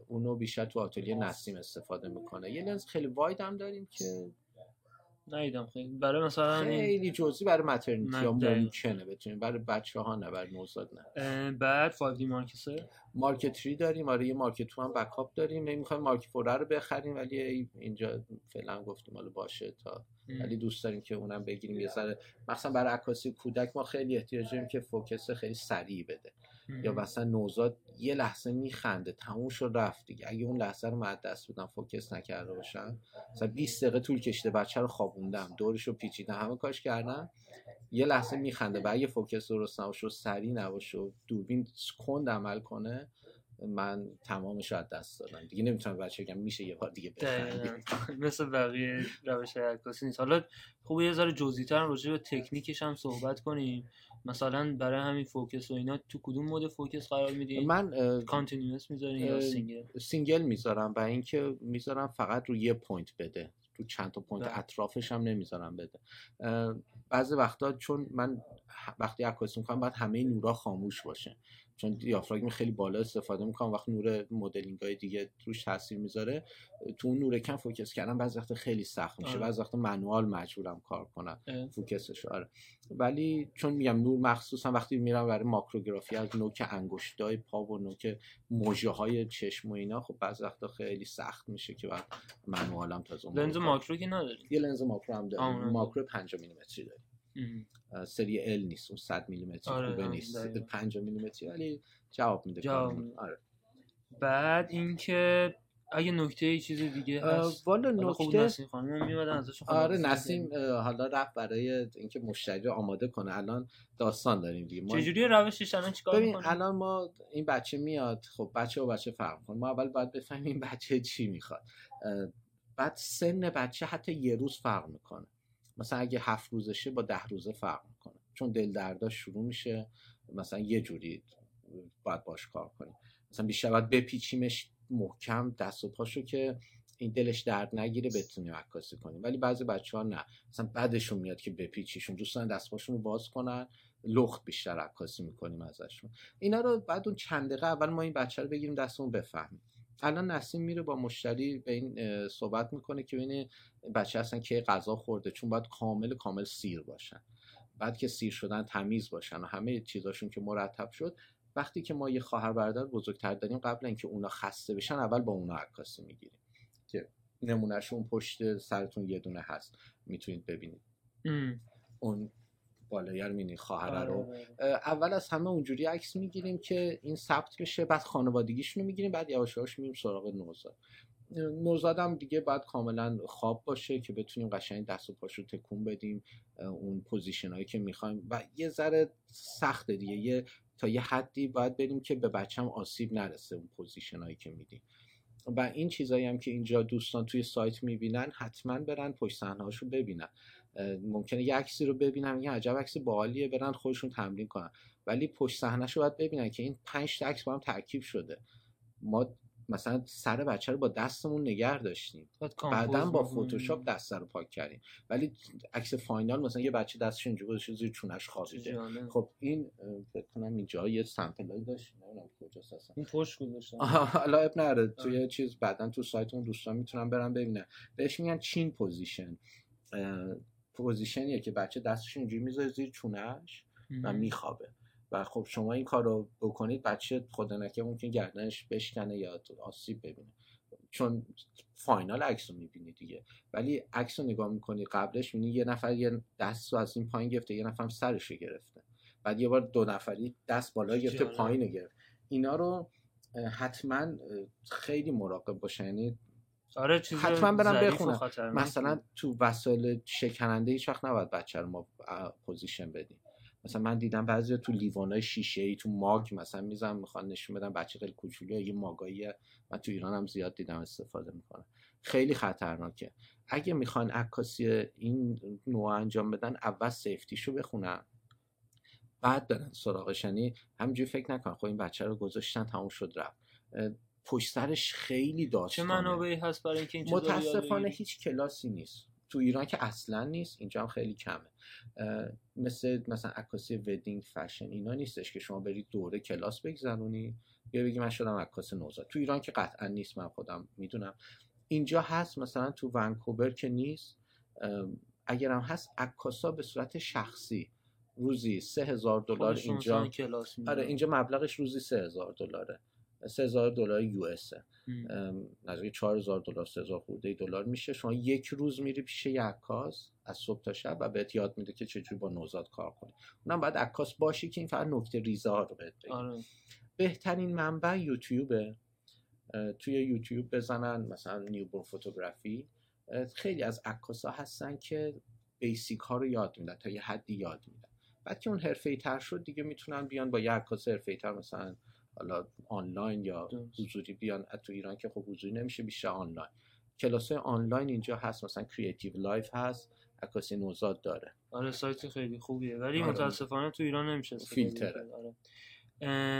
اونو بیشتر تو آتلیه نسیم استفاده می‌کنه. یه لنز خیلی واید هم داریم که نیدم خیلی. برای مثلا خیلی جزئی برای مترنیتی ها ممکنه بتونیم برای بچه ها نه برای نوزاد نه. بعد 5D مارک مارکت 3 داریم آره یه مارکت 2 هم backup داریم. می‌خوایم مارکت 4 رو بخریم ولی اینجا فعلا گفتیم حالا باشه تا. ولی دوست داریم که اونم بگیریم یه ذره. مثلا برای عکاسی کودک ما خیلی احتیاج داریم که focus خیلی سریع بده. یا مثلا نوزاد یه لحظه میخنده تموم شد رفت دیگه. اگه اون لحظه رو من دست بودم focus نکرده باشم مثلا 20 دقیقه طول کشیده بچه رو خوابوندم دورش رو پیچیدم همه کارش کردم. یه لحظه میخنده و اگه focus درست نباشه و سریع نباشه و دوربین کند عمل کنه من تمامش رو از دست دادم. دیگه نمی‌تونم بچه بگم میشه یه بار دیگه. مثل بقیه روش های عکاسی نیست. حالا خوبه یه ذره جزئی‌تر راجع به تکنیکش هم صحبت کنیم. مثلا برای همین focus و اینا تو کدوم mode focus قرار میدین من continuous می‌ذارین یا سینگل سینگل می‌ذارم و اینکه می‌ذارم فقط رو یه point بده. تو چند تا point بله. اطرافش هم نمی‌ذارم بده. بعضی وقتا چون من وقتی عکاسی می‌کنم باید همه نورا خاموش باشه. چون دیافراگم خیلی بالا استفاده می‌کنم وقت نور مدلینگ های دیگه روش تاثیر می‌ذاره تو اون نور کم focus کردن بعضی وقتا خیلی سخت میشه. آره. بعضی وقتا manual مجبورم کار کنم. focus ش آره. ولی چون میگم نور مخصوصا وقتی میرم برای ماکروگرافی از نوک انگشتای پا و نوک مژه های چشم و اینا خب بعضی وقتا خیلی سخت میشه که بعد منوالم تازه لنز رو- ماکرو که نداری؟ یه لنز ماکرو هم اونم ماکرو 5 میلیمتری داریم. اه، سری ال نیست اون 100 میلیمتری آره، خوبه آره، نیست دقیقاً. 5 میلیمتری ولی جواب میده جواب. آره. بعد اینکه اگه نکته چیز دیگه هست؟ والا نکته نسیم خانم میمدن ازشون آره نسیم حالا رفت برای اینکه مشتری رو آماده کنه. الان داستان داریم دیگه. ما چجوری روشش؟ الان چیکار ببین الان ما این بچه میاد خب بچه و بچه فرق کنه ما اول باید بفهمیم این بچه چی می‌خواد. بعد سن بچه حتی یه روز فرق می‌کنه. مثلا اگه هفت روزشه با ده روزه فرق می‌کنه. چون دل درداش شروع میشه مثلا یه جوری باید باش کار کنیم مثلا بیشتر باید بپیچیمش محکم دست و پاشو که این دلش درد نگیره بتونیم عکاسی کنیم. ولی بعضی بچه ها نه. مثلا بعدشون میاد که بپیچیشون دوستان دست پاشون رو باز کنن لخت بیشتر عکاسی می‌کنیم ازشون. اینا رو بعد اون چند دقیقه اول ما این بچه رو بگیریم دستمون بفهمیم. الان نسیم میره با مشتری به این صحبت می‌کنه که ببینه بچه اصلا که غذا خورده چون باید کامل کامل سیر باشن. بعد که سیر شدن تمیز باشن و همه چیزاشون که مرتب شد وقتی که ما یه خواهر برادر بزرگتر داریم قبل اینکه اونا خسته بشن اول با اونا عکاسی می‌گیریم که نمونهشون پشت سرتون یه دونه هست. می‌تونید ببینید. ام. اون بالایی رو می‌بینید، خواهر رو. آره. اول از همه اونجوری عکس می‌گیریم که این ثبت بشه بعد خانوادگیشون رو می‌گیریم بعد یواش یواش میریم سراغ نوزاد. نوزاد هم دیگه باید کاملا خواب باشه که بتونیم قشنگ دست و پاشو تکون بدیم اون position هایی که می‌خوایم. و یه ذره سخته دیگه یه تا یه حدی باید بریم که به بچم آسیب نرسه اون position هایی که میدیم. و این چیزایی هم که اینجا دوستان توی سایت می‌بینن حتما برن پشت صحنه ببینن. ممکنه یه عکسی رو ببینن میگن عجب عکس باحالیه برن خودشون تمرین کنن. ولی پشت صحنه‌ش رو باید ببینن که این پنج تا عکس با هم ترکیب شده. ما مثلا سر بچه رو با دستمون نگه داشتیم. بعدا با. فتوشاپ دست رو پاک کردیم. ولی عکس final مثلا یه بچه دستش اینجوری گذاشته زیر چونش خوابیده. خب این فکر کنم اینجا یه sample ایی داشت. نمی‌دونم کجاست اصلا. این پشت گذاشتم حالا اب نره. توی چیز بعدا تو سایتمون دوستان می‌تونن برن ببینن. بهش میگن chin position. position یه که بچه دستش اینجوری می‌ذاره زیر چونش و میخوابه. و خب شما این کار رو بکنید بچه خدا نکنه ممکن گردنش بشکنه یا آسیب ببینه. چون فاینال عکس رو می‌بینی دیگه. ولی عکس رو نگاه می‌کنی قبلش می‌بینی یه نفر یه دست رو از این پایین گرفته یه نفر هم سرش رو گرفته. بعد یه بار دو نفری دست بالا گرفته. پایین رو گرفت. اینا رو حتما خیلی مراقب باشه یعنی آره چیز حتما برم بخونم. مثلا تو وسایل شکننده هیچ وقت نباید بچه رو ما position بدیم. مثلا من دیدم بعضی تو لیوانای شیشه ای تو mug مثلا میذارن می‌خوان نشون بدن بچه خیلی کوچولو یه mug ایی من تو ایران هم زیاد دیدم استفاده می‌کنن. خیلی خطرناکه. اگه می‌خوان عکاسی این نوع انجام بدن اول safety شو بخونن. بعد برن سراغش. یعنی همینجوری فکر نکن. خب این بچه رو گذاشتن تموم شد رفت. پشت سرش خیلی چه داستانه منابعی هست برای اینکه این متاسفانه؟ هیچ کلاسی نیست. تو ایران که اصلا نیست اینجا هم خیلی کمه. مثل مثلا عکاسی ودینگ فشن اینا نیستش که شما برید دوره کلاس بگذرونی یا بگی من شدم عکاس نوزاد. تو ایران که قطعا نیست من خودم می‌دونم. اینجا هست مثلا تو ونکوور که نیست اگر هم هست عکاسا به صورت شخصی روزی سه هزار دلار اینجا. آره اینجا مبلغش روزی سه هزار دلاره. سه هزار دلار یو ام. نزدیک 4000 دلار 3000 خورده دلار میشه. شما یک روز میری پیش یه عکاس از صبح تا شب و بهت یاد میده که چجوری با نوزاد کار کنی. اونم باید عکاس باشی که این فقط نکته ریزه ها رو بهت بگه. آره. بهترین منبع یوتیوبه. توی یوتیوب بزنن مثلا نیوبورن فوتوگرافی. خیلی از عکاسا هستن که بیسیک ها رو یاد میدن تا یه حدی یاد میدن. بعد که اون حرفه تر شد دیگه می‌تونن بیان با یه عکاس حرفه تر مثلا حالا آنلاین یا. حضوری بیان تو ایران که خب حضوری نمیشه بیشتر آنلاین کلاس آنلاین اینجا هست مثلا CreativeLive هست عکاسی نوزاد داره آره سایت خیلی خوبیه ولی آره. متاسفانه تو ایران نمیشه فیلتره. آره.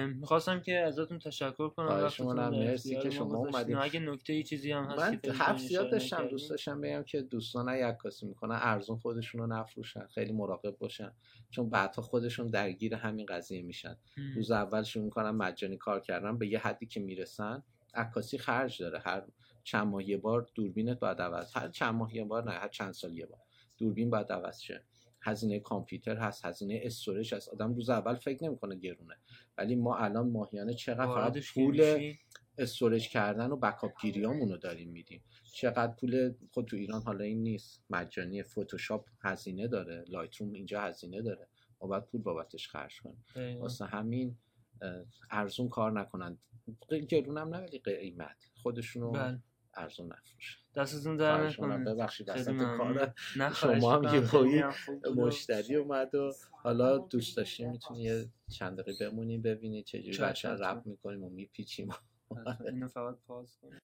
می‌خواستم که ازتون تشکر کنم در مرسی که ما شما. اومدید. اگه نکته ای چیزی هم هست من حرف زیاد داشتم. دوست داشتم بگم که دوستان اگه عکاسی می‌کنن ارزون خودشون رو نفروشن خیلی مراقب باشن چون بعدها خودشون درگیر همین قضیه میشن هم. روز اول شروع می‌کنن مجانی کار کردن به یه حدی که می‌رسن عکاسی خرج داره هر چند ماه یه بار دوربینت باید عوض هر چند ماه یه بار نه هر چند سال یه بار دوربین باید عوض شه هزینه کامپیوتر هست هزینه استورج هست. آدم روز اول فکر نمی‌کنه گرونه. ولی ما الان ماهیانه چقدر فقط پول استورج کردن و بکاپ گیریامونو داریم میدیم. چقدر پول خود تو ایران حالا این نیست. مجانی فتوشاپ هزینه داره لایتروم اینجا هزینه داره. ما باید پول بابتش خرج کنیم. واسه همین ارزون کار نکنن. گرون هم نه ولی قیمت. خودشونو بله. ارزون نفروشن دستتون در. نکنه ببخشید وسط. کار شما هم خواهش یه می‌کنم. خیلی هایی هم خوب بود و مشتری اومد و حالا دوست داشتیم می‌تونی یه چند دقیقه بمونیم ببینید چجوری بچه. رپ می‌کنیم و میپیچیم اینو فقط پاس کنیم